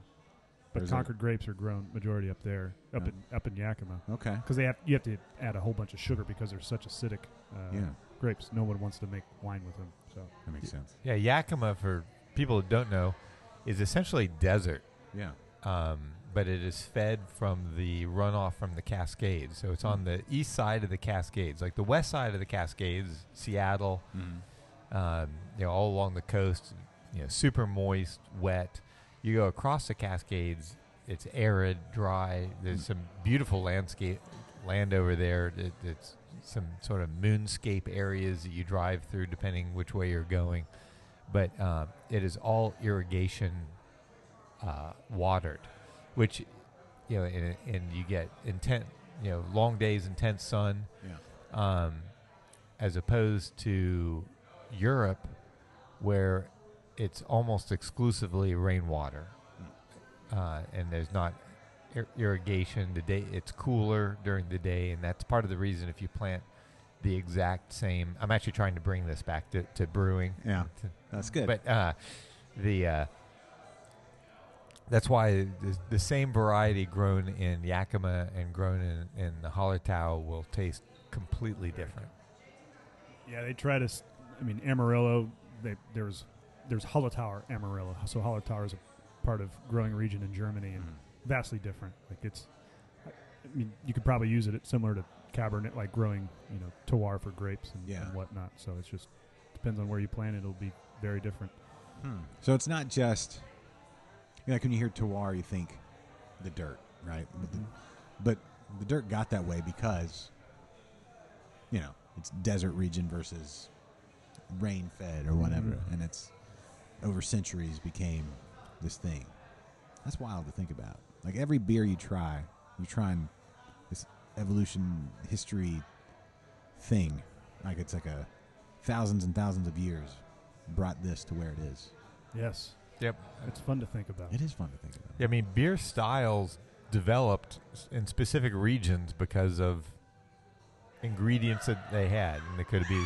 but is it- Concord grapes are grown majority up there, up in up in Yakima, Okay. because they have you have to add a whole bunch of sugar because they're such acidic uh, yeah, grapes. No one wants to make wine with them. So that makes sense. Yeah, Yakima, for people who don't know, is essentially desert. Yeah. um, but it is fed from the runoff from the Cascades. So it's on the east side of the Cascades, like the west side of the Cascades, Seattle, Mm-hmm. um, you know, all along the coast, you know, super moist, wet. You go across the Cascades, it's arid, dry. There's Mm. some beautiful landscape land over there. It, it's some sort of moonscape areas that you drive through, depending which way you're going. But uh, it is all irrigation uh, watered, which you know, and, and you get intense, you know, long days, intense sun Yeah. um, as opposed to Europe, where it's almost exclusively rainwater, uh, and there's not ir- irrigation. The day it's cooler during the day, and that's part of the reason if you plant the exact same. I'm actually trying to bring this back to, to brewing. Yeah. To- That's good. but uh, the uh, that's why the, the same variety grown in Yakima and grown in, in the Hallertau will taste completely different. yeah, they try to. I mean, Amarillo. They, there's there's Hallertauer Amarillo. So Hallertauer is a part of growing region in Germany and Mhm. Vastly different. Like it's. I mean, you could probably use it It's similar to Cabernet, like growing, you know, terroir for grapes and, Yeah. and whatnot. So it's just depends on where you plant it. It'll be very different. Hmm. So it's not just you know, like when you hear terroir, you think the dirt, right? But the, but the dirt got that way because you know it's desert region versus rain fed or whatever, Mhm. and it's over centuries became this thing. That's wild to think about. Like every beer you try, you're trying this evolution history thing. Like it's like a thousands and thousands of years brought this to where it is. Yes, Yep. it's fun to think about. It is fun to think about. I mean, beer styles developed in specific regions because of ingredients that they had, and it could be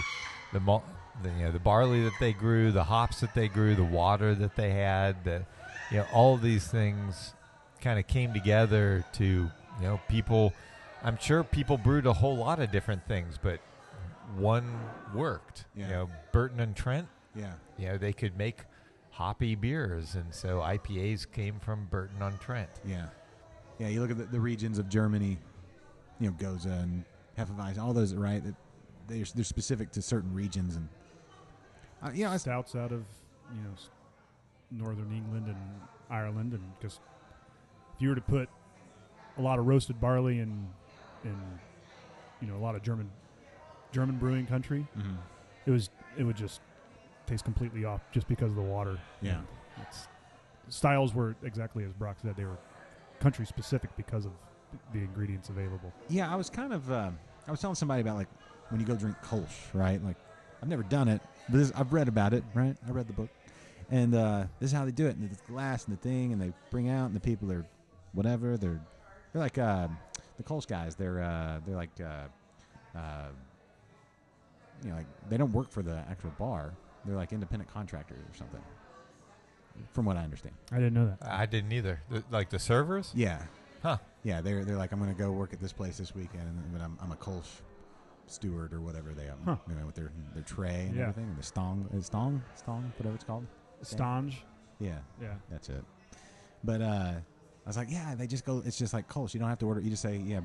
the, malt, the you know the barley that they grew, the hops that they grew, the water that they had, the you know all of these things kind of came together to you know people. I'm sure people brewed a whole lot of different things, but one worked. Yeah. You know, Burton and Trent Yeah. you know they could make hoppy beers and so ipas came from burton on trent Yeah. Yeah, you look at the, the regions of Germany, you know, Gose and Hefeweizen, all those, right? That they're, they're specific to certain regions. And, uh, you know, it's, Stouts out of you know northern England and Ireland, and because if you were to put a lot of roasted barley in in you know a lot of German German brewing country, Mhm. it was it would just taste completely off just because of the water. Yeah. It's, styles were exactly as Brock said; they were country specific because of the ingredients available. Yeah, I was kind of. Um, I was telling somebody about like when you go drink Kolsch, right? Like I've never done it, but this, I've read about it, right? I read the book, and uh, this is how they do it. And the glass and the thing, and they bring out, and the people are whatever. They're they're like uh, the Kolsch guys. They're uh, they're like uh, uh, you know, like they don't work for the actual bar. They're like independent contractors or something. From what I understand. I didn't know that. I didn't either. The, like the servers? Yeah. Huh. Yeah, they're they're like, I'm going to go work at this place this weekend, and but I'm I'm a Kolsch steward or whatever they are. Huh. You know, with their their tray and Yeah. everything, and the stong, stong, stong, whatever it's called. Stange. Yeah, Yeah. that's it. But uh, I was like, yeah, they just go. It's just like Kolsch. You don't have to order. You just say, yeah,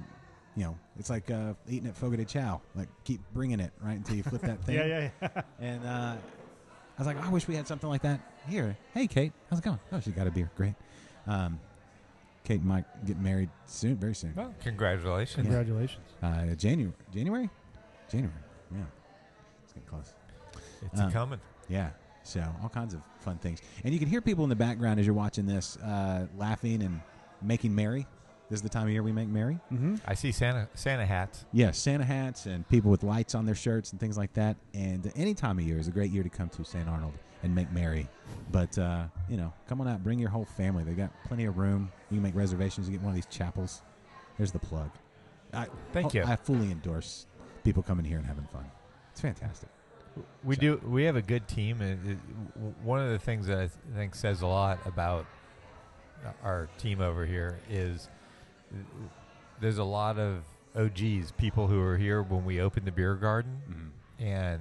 you know, it's like uh, eating at Fogo de Chao. Like keep bringing it right until you flip that thing. Yeah, yeah, yeah. And uh, I was like, I wish we had something like that here. Hey, Kate, how's it going? Oh, she got a beer. Great. Um, Kate Mike get married soon, very soon. Well, congratulations. Congratulations. Uh, January, January, January. Yeah, it's getting close. It's Um, coming. Yeah. So all kinds of fun things, and you can hear people in the background as you're watching this, uh, laughing and making merry. This is the time of year we make merry. Mm-hmm. I see Santa Santa hats. Yes, Santa hats and people with lights on their shirts and things like that. And any time of year is a great year to come to St. Arnold and make merry. But uh, you know, come on out, bring your whole family. They got plenty of room. You can make reservations to get one of these chapels. There's the plug. I, Thank you. I fully endorse people coming here and having fun. It's fantastic. We So- do. We have a good team, and it, one of the things that I think says a lot about our team over here is there's a lot of OGs, people who were here when we opened the beer garden, Mm-hmm. and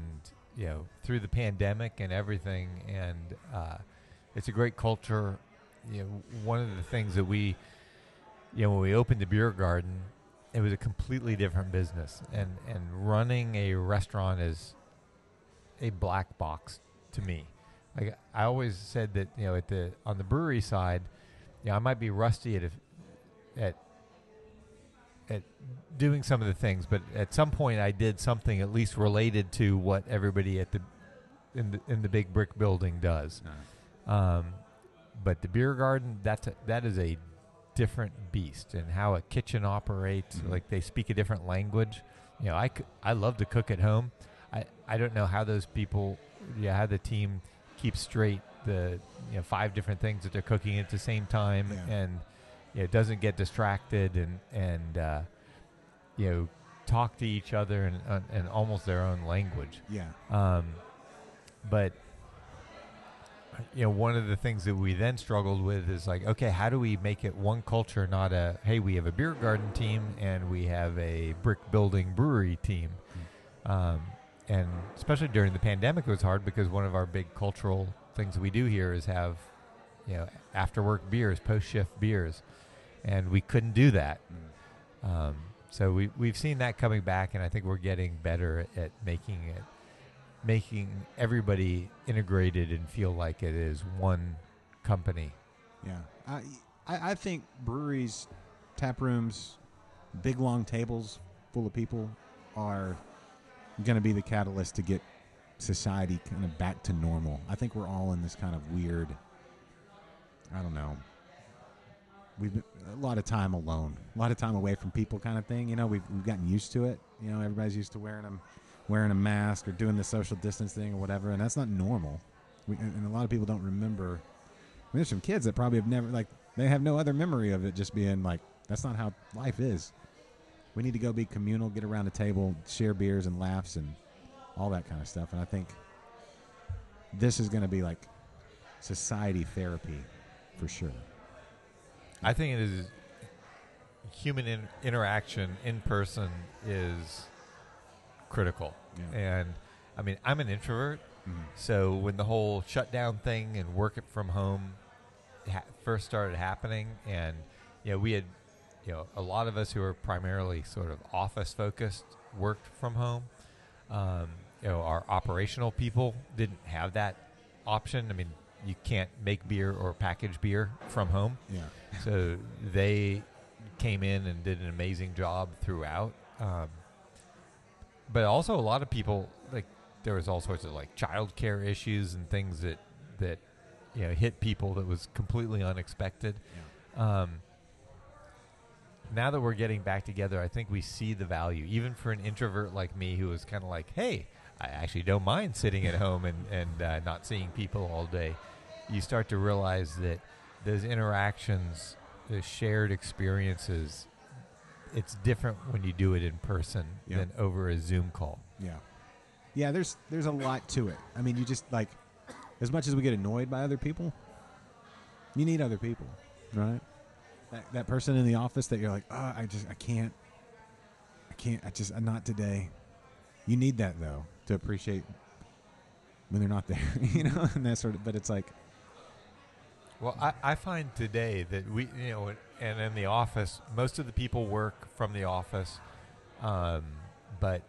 you know through the pandemic and everything, and uh, it's a great culture. You know, one of the things that we, you know, when we opened the beer garden, it was a completely different business, and and running a restaurant is a black box to me. Like I always said that you know at the on the brewery side, know, I might be rusty at at at doing some of the things, but at some point I did something at least related to what everybody at the in the in the big brick building does. Um, but the beer garden that's a, that is a different beast, and how a kitchen operates. Mhm. Like they speak a different language. You know, I, c- I love to cook at home. I, I don't know how those people, yeah, how the team keeps straight the you know five different things that they're cooking at the same time, Yeah. and you know, it doesn't get distracted and and uh, you know talk to each other in, uh, in almost their own language. Yeah. Um, but you know, one of the things that we then struggled with is like, okay, how do we make it one culture, not a hey, we have a beer garden team and we have a brick building brewery team. Um, and especially during the pandemic, it was hard because one of our big cultural things we do here is have, you know, after work beers, post shift beers, and we couldn't do that. Um, so we we've seen that coming back, and I think we're getting better at, at making it, making everybody integrated and feel like it is one company. Yeah, I, I I think breweries, tap rooms, big long tables full of people are going to be the catalyst to get society kind of back to normal. I think we're all in this kind of weird. I don't know. We've been, a lot of time alone, a lot of time away from people, kind of thing. You know, we've we've gotten used to it. You know, everybody's used to wearing them, wearing a mask or doing the social distance thing or whatever, and that's not normal. We, and, a lot of people don't remember. I mean, there's some kids that probably have never like they have no other memory of it just being like that's not how life is. We need to go be communal, get around a table, share beers and laughs and all that kind of stuff. And I think this is going to be like society therapy for sure. I think it is human in, interaction in person is critical. Yeah. And I mean, I'm an introvert, Mhm. so when the whole shutdown thing and work it from home ha- first started happening, and you know, we had you know a lot of us who are primarily sort of office focused worked from home. Um, you know, our operational people didn't have that option. I mean, you can't make beer or package beer from home Yeah. so they came in and did an amazing job throughout. Um, but also, a lot of people like there was all sorts of like child care issues and things that that you know hit people that was completely unexpected. Um, now that we're getting back together, I think we see the value, even for an introvert like me, who was kind of like, "Hey, I actually don't mind sitting at home and and uh, not seeing people all day." You start to realize that those interactions, the shared experiences, it's different when you do it in person Yeah. than over a Zoom call. Yeah. Yeah, there's there's a lot to it. I mean, you just like as much as we get annoyed by other people, you need other people, right? That that person in the office that you're like, "Oh, I just I can't I can't I just not today." You need that though to appreciate when they're not there, you know, and that sort of but it's like Well, I, I find today that we, you know, and in the office, most of the people work from the office, um, but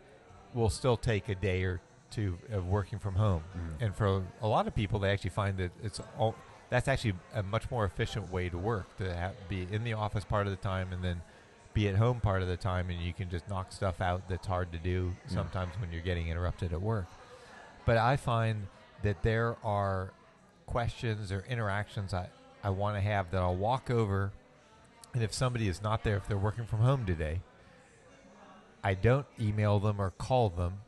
we'll still take a day or two of working from home. Mhm. And for a lot of people, they actually find that it's all that's actually a much more efficient way to work to have, be in the office part of the time and then be at home part of the time, and you can just knock stuff out that's hard to do Yeah. sometimes when you're getting interrupted at work. But I find that there are questions or interactions I, I want to have that I'll walk over, and if somebody is not there, if they're working from home today, I don't email them or call them.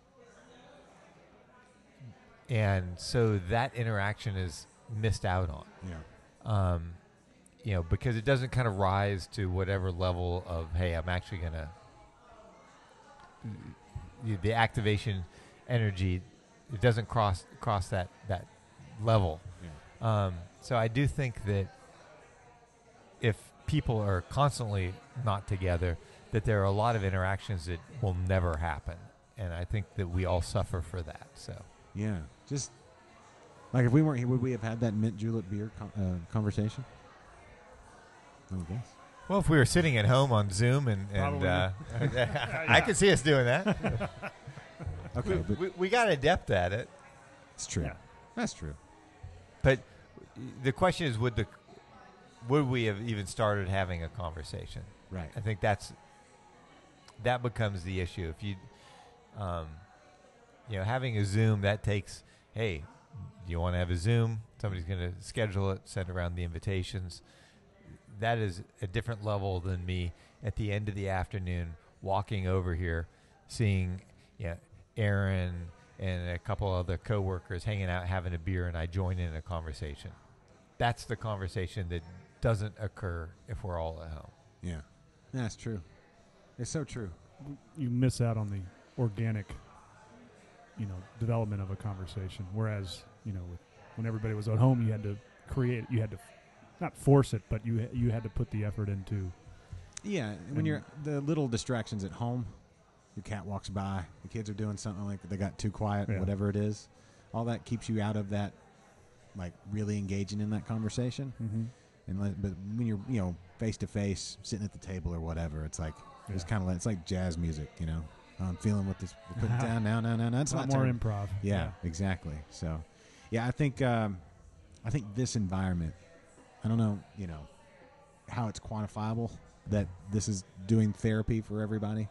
And so that interaction is missed out on yeah. um, you know, because it doesn't kind of rise to whatever level of hey, I'm actually gonna the- the activation energy. It doesn't cross cross that that level. Yeah. Um, so I do think that if people are constantly not together, that there are a lot of interactions that will never happen, and I think that we all suffer for that. So. Yeah. Just like if we weren't here, would we have had that mint julep beer con- uh, conversation? I would guess. Well, if we were sitting at home on Zoom and, and Probably. uh, I could see us doing that. Okay, we, but we, we got adept at it. it's true. Yeah. That's true. But the question is, would the would we have even started having a conversation? Right. I think that's that becomes the issue. If you, um, you know, having a Zoom that takes, hey, do you want to have a Zoom? Somebody's going to schedule it, send around the invitations. That is a different level than me at the end of the afternoon walking over here, seeing, you know, Aaron and a couple other coworkers hanging out having a beer, and I join in a conversation. That's the conversation that doesn't occur if we're all at home. Yeah. That's true. It's so true. you miss out on the organic, you know, development of a conversation. Whereas, you know, with, when everybody was at home, you had to create, you had to, not force it, but you you had to put the effort into. Yeah. When you're the little distractions at home, your cat walks by, the kids are doing something like they got too quiet, Yeah. whatever it is, all that keeps you out of that, like really engaging in that conversation. Mm-hmm. And let, but when you're you know face to face, sitting at the table or whatever, it's like it's kind of like it's like jazz music, you know. I'm feeling what this. Put it down now, now, now, now. It's a lot my more turn. improv. Yeah, exactly. So, yeah, I think um, I think this environment. I don't know, you know, how it's quantifiable that this is doing therapy for everybody.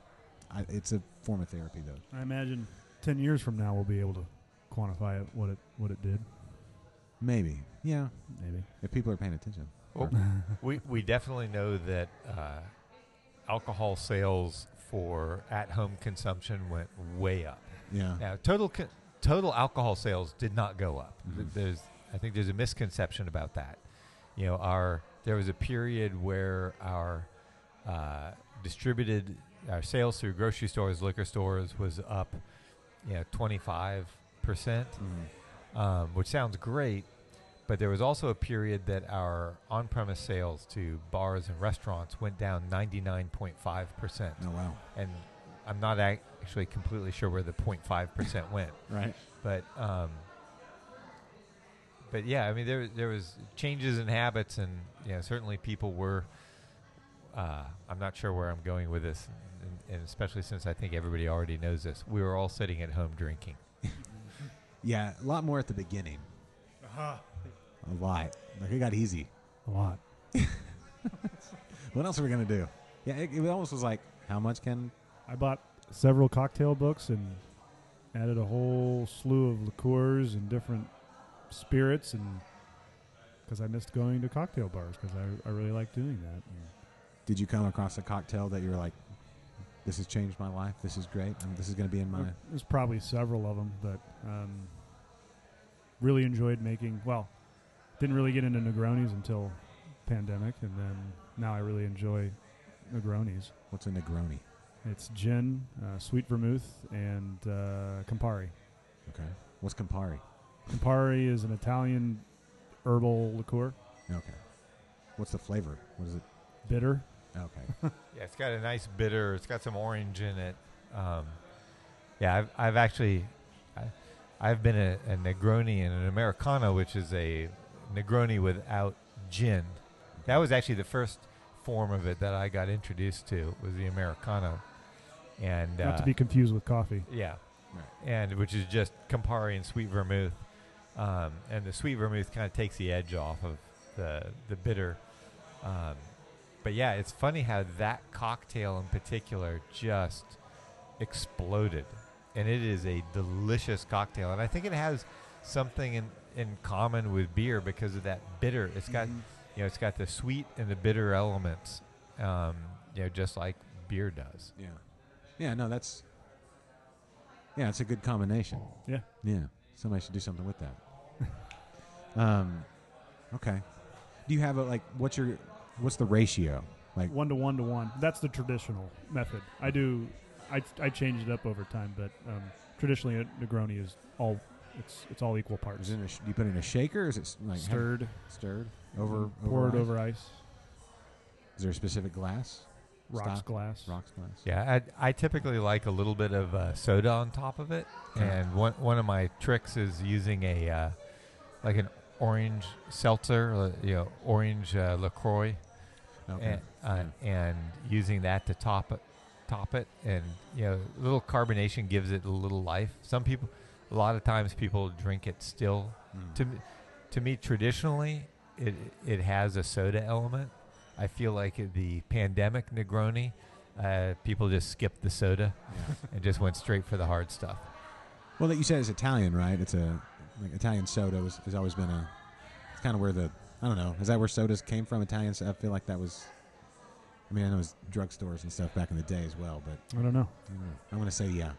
I, it's a form of therapy, though. I imagine ten years from now we'll be able to quantify it, what it what it did. Maybe, yeah, Maybe. if people are paying attention. Well, we we definitely know that uh, alcohol sales for at-home consumption went way up. Yeah, Now, total co- total alcohol sales did not go up. Mhm. There's I think there's a misconception about that. You know, our there was a period where our uh, distributed our sales through grocery stores, liquor stores was up, you know, 25 percent Mhm. um, which sounds great. But there was also a period that our on-premise sales to bars and restaurants went down 99.5 percent, Oh wow, and I'm not actually completely sure where the 0.5 percent went. right? But um, but yeah, I mean there there was changes in habits, and you know certainly people were. Uh, I'm not sure where I'm going with this, and, and especially since I think everybody already knows this. We were all sitting at home drinking. Yeah, a lot more at the beginning. A lot. Like it got easy. A lot. What else are we gonna do? Yeah, it, it almost was like, how much can? I bought several cocktail books and added a whole slew of liqueurs and different spirits, and because I missed going to cocktail bars because I, I really like doing that. And Did you come across a cocktail that you were like, "This has changed my life. This is great. and this is going to be in my." There's probably several of them, but um, really enjoyed making. Well, didn't really get into Negronis until pandemic, and then now I really enjoy Negronis. What's a Negroni? It's gin, uh, sweet vermouth, and uh, Campari. Okay. What's Campari? Campari is an Italian herbal liqueur, Okay. What's the flavor? What is it? bitter. Okay. Yeah, it's got a nice bitter. It's got some orange in it. Um, yeah, I've, I've actually, I, I've been a, a Negroni and an Americano, which is a Negroni without gin. That was actually the first form of it that I got introduced to was the Americano, and Not uh, to be confused with coffee. yeah, Right. and which is just Campari and sweet vermouth, um, and the sweet vermouth kind of takes the edge off of the the bitter. Um, but yeah, it's funny how that cocktail in particular just exploded, and it is a delicious cocktail, and I think it has something in in common with beer because of that bitter. It's got Mhm. you know it's got the sweet and the bitter elements, um, you know, just like beer does. yeah. Yeah. No, that's. Yeah, it's a good combination. Yeah. Yeah. Somebody should do something with that. um, okay. Do you have a like? What's your? What's the ratio? Like, one to one to one. That's the traditional method. I do. I I changed it up over time, but um, traditionally a Negroni is all. It's it's all equal parts. is it in a, sh- do you put it in a shaker? Or is it s- like have- Stirred, stirred over? poured ice? over ice, Is there a specific glass? rocks Stock? glass. Rocks glass. Yeah, I, I typically like a little bit of uh, soda on top of it, Okay. and one one of my tricks is using a uh, like an orange seltzer, uh, you know, orange uh, Lacroix, Okay. and, uh, and using that to top it, top it, and you know, a little carbonation gives it a little life. Some people, a lot of times, people drink it still. Mm. To me, to me, traditionally, it it has a soda element. I feel like the pandemic Negroni, uh, people just skipped the soda Yeah. and just went straight for the hard stuff. Well, that you said it's Italian, right? It's a like Italian soda was, has always been a. It's kind of where the I don't know. Is that where sodas came from? Italian. So I feel like that was. I mean, I know it was drugstores and stuff back in the day as well, but I don't know. I don't know. I'm going to say yeah.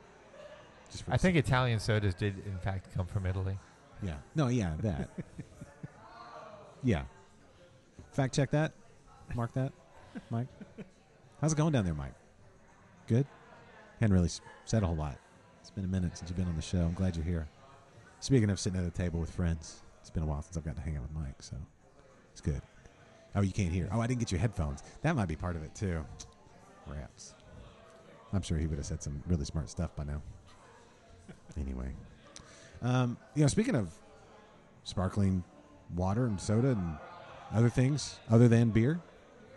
I think Italian sodas did, in fact, come from Italy. Yeah. No. Yeah. That. yeah. Fact check that. Mark that, Mike. How's it going down there, Mike? Good. Hadn't really said a whole lot. It's been a minute since you've been on the show. I'm glad you're here. Speaking of sitting at a table with friends, it's been a while since I've got to hang out with Mike, so it's good. Oh, you can't hear. Oh, I didn't get your headphones. That might be part of it too. Perhaps. I'm sure he would have said some really smart stuff by now. Anyway, um, you know, speaking of sparkling water and soda and other things other than beer,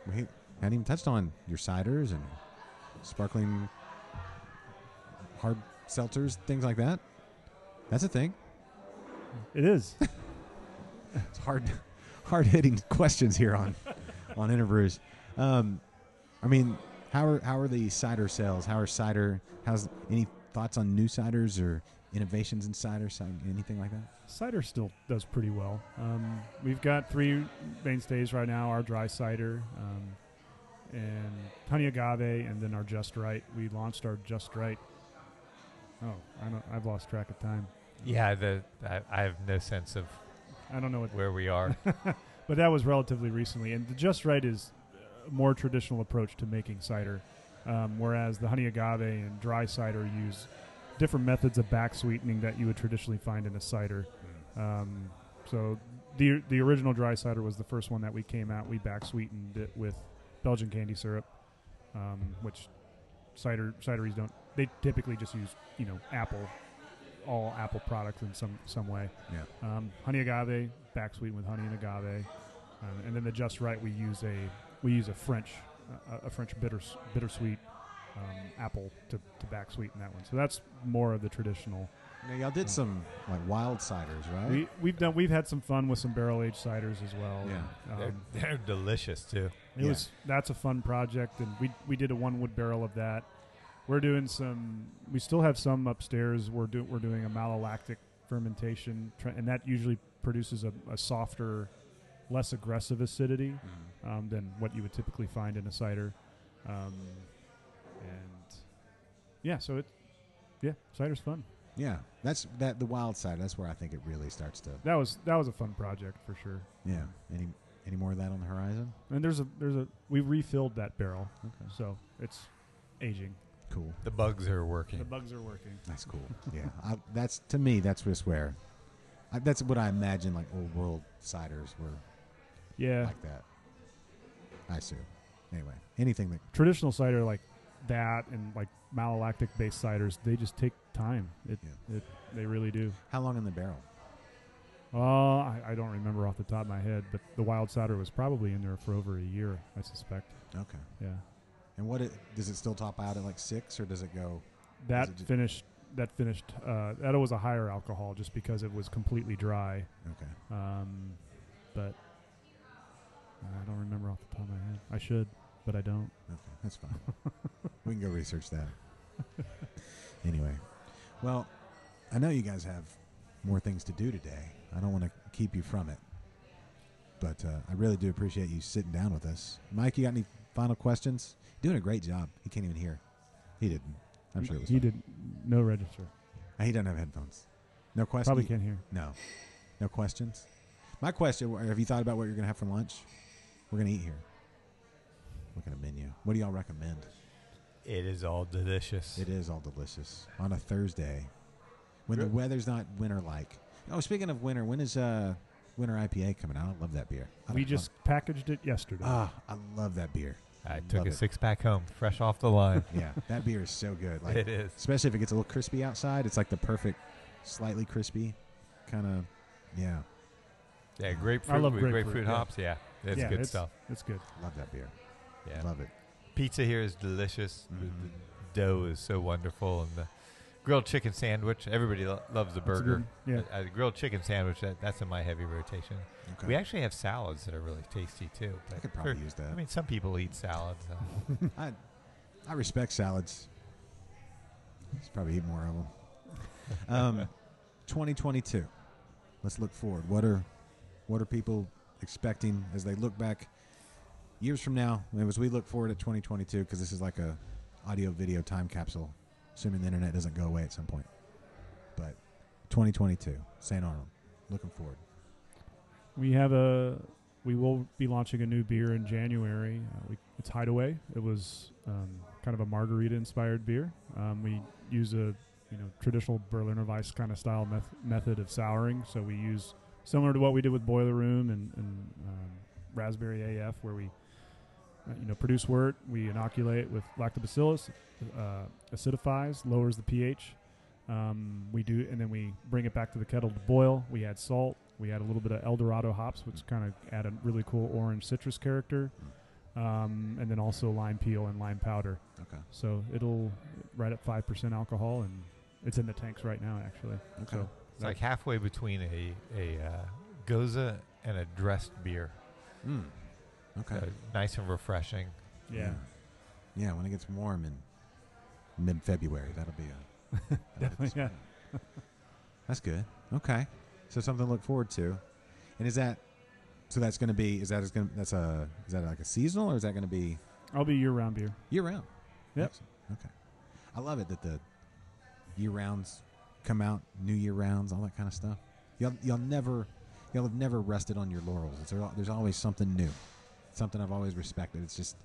we hadn't even touched on your ciders and sparkling hard seltzers, things like that. That's a thing. It is. It's hard, hard hitting questions here on on Interbrews. Um, I mean, how are how are the cider sales? How are cider? How's any thoughts on new ciders or innovations in cider? ci- Anything like that? cider still does pretty well. Um, we've got three mainstays right now: our dry cider, um, and honey agave, and then our Just Right. We launched our Just Right. Oh, I don't. I've lost track of time. Yeah, the I, I have no sense of I don't know what, where we are. but that was relatively recently. And the Just Right is a more traditional approach to making cider, um, whereas the honey agave and dry cider use different methods of back sweetening that you would traditionally find in a cider. Um, so the the original dry cider was the first one that we came out. We back sweetened it with Belgian candy syrup, um, which cider cideries don't. They typically just use you know apple, all apple products in some some way. Yeah. Um, honey agave back sweetened with honey and agave, um, and then the just right we use a we use a French a French bitter bittersweet um, apple to, to back sweeten that one. So that's more of the traditional. Now, y'all did some like wild ciders, right? We we've done we've had some fun with some barrel aged ciders as well. Yeah. Um, they're, they're delicious too. it Yeah. was that's a fun project, and we we did a one wood barrel of that. we're doing some. We still have some upstairs. We're do, we're doing a malolactic fermentation, and that usually produces a, a softer, less aggressive acidity Mm-hmm. um, than what you would typically find in a cider. Um, and yeah, so it yeah, cider's fun. Yeah, that's that the wild side. That's where I think it really starts to. That was that was a fun project for sure. Yeah. Any any more of that on the horizon? And there's a there's a we refilled that barrel, Okay. so it's aging. Cool. The bugs are working. The bugs are working. That's cool. yeah, I, that's to me. That's just where. I, that's what I imagine. Like old world ciders were Yeah, like that. I assume. Anyway, anything that traditional cider like that and like malolactic based ciders, they just take time. It, Yeah. it they really do. how long in the barrel? Uh, I, I don't remember off the top of my head, but the wild cider was probably in there for over a year, I suspect. Okay. Yeah, And what it does it still top out at like six or does it go? that it finished. That finished. Uh, that was a higher alcohol just because it was completely dry. Okay. Um, but I don't remember off the top of my head. I should, but I don't. Okay, that's fine. we can go research that. anyway, well, I know you guys have more things to do today. I don't want to keep you from it, but uh, I really do appreciate you sitting down with us. Mike, you got any final questions? Doing a great job. He can't even hear. He didn't. I'm sure it was. he did no register. Uh, He doesn't have headphones. No questions. Probably can't hear. No. No questions. My question: Have you thought about what you're going to have for lunch? We're going to eat here. Look at a menu. What do y'all recommend? It is all delicious. It is all delicious on a Thursday when the weather's not winter like. Oh, speaking of winter, when is uh winter IPA coming out? I love that beer. I We love- just packaged it yesterday. ah, I love that beer. I took Love a it. six pack home, fresh off the line. Yeah, that beer is so good. Like, it is. especially if it gets a little crispy outside, it's like the perfect, slightly crispy, kind of. Yeah, Yeah, grapefruit. I love with grapefruit, grapefruit yeah. hops. Yeah, it's Yeah, good it's- stuff. it's good. love that beer. Yeah, Love it. pizza here is delicious. The- Mhm. The dough is so wonderful, and the grilled chicken sandwich. Everybody lo- loves the That's a burger. good- A, a grilled chicken sandwich. That, that's in my heavy rotation. Okay. We actually have salads that are really tasty too. I could probably for- use that. I mean, some people eat salads. Uh, I, I respect salads. Just probably eat more of them. Um, 2022. Let's look forward. What are what are people expecting as they look back years from now? As we look forward at 2022, because this is like a audio video time capsule, assuming the internet doesn't go away at some point. But 2022, St. Arnold, looking forward. We have a. We will be launching a new beer in January. Uh, we, it's Hideaway. It was um, kind of a margarita-inspired beer. Um, we use a you know traditional Berliner Weisse kind of style meth- method of souring. So we use similar to what we did with Boiler Room and, and um, Raspberry AF, where we uh, you know produce wort, we inoculate with lactobacillus, uh, acidifies, lowers the pH. Um, we do, and then we bring it back to the kettle to boil. We add salt. We add a little bit of Eldorado hops, which kind of add a really cool orange citrus character, um, and then also lime peel and lime powder. Okay. So it'll right at five percent alcohol, and it's in the tanks right now, actually. Okay. So it's like halfway between a a uh, gose and a dressed beer. Mm. Okay. So nice and refreshing. yeah, Yeah, when it gets warm in mid February, that'll be a Definitely, yeah. That's good. Okay, so something to look forward to. And is that so? That's going to be is that is going that's a is that like a seasonal or is that going to be I'll be year-round beer. year round? Yep. Excellent. Okay, I love it that the year rounds come out, new year rounds, all that kind of stuff. Y'all y'all never y'all have never rested on your laurels. It's, there's always something new, something I've always respected. It's just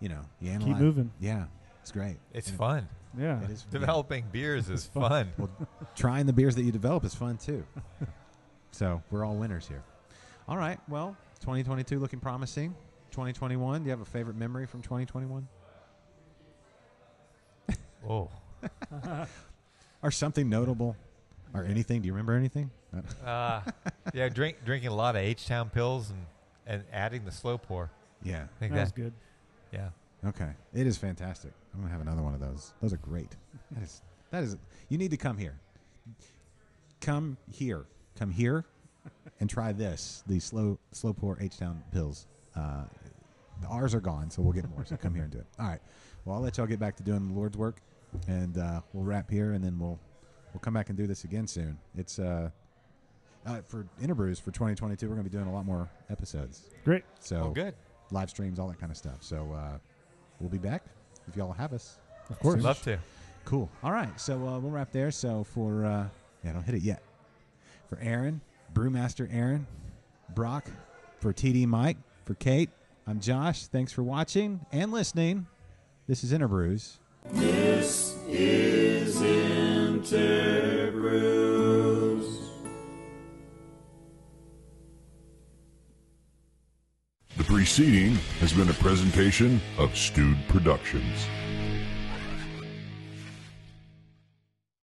you know you analyze. Keep moving. Yeah, it's great. It's And it- fun. Yeah, It is Developing beers is fun. fun. Well, trying the beers that you develop is fun too. so we're all winners here. All right. Well, 2022 looking promising. 2021. Do you have a favorite memory from 2021, Oh, or something notable, or anything? Do you remember anything? Uh, yeah. Drink drinking a lot of H Town Pils and and adding the slow pour. yeah. I think that was that. good. Yeah. Okay. It is fantastic. I'm gonna have another one of those. Those are great. That is. That is. You need to come here. Come here. Come here, and try this. The slow slow pour H Town Pils. Uh, the R's are gone, so we'll get more. So come here and do it. All right. Well, I'll let y'all get back to doing the Lord's work, and uh, we'll wrap here, and then we'll we'll come back and do this again soon. It's uh, uh, for Interbrews for 2022. We're going to be doing a lot more episodes. Great. So Oh, good. live streams, all that kind of stuff. So uh, we'll be back if y'all have us. Of course. We'd love to. Cool. All right. So uh, we'll wrap there. So for uh, yeah, don't hit it yet. For Aaron, Brewmaster Aaron, Brock, for TD Mike, for Kate, I'm Josh. Thanks for watching and listening. This is Interbrews. The preceding has been a presentation of Stewed Productions.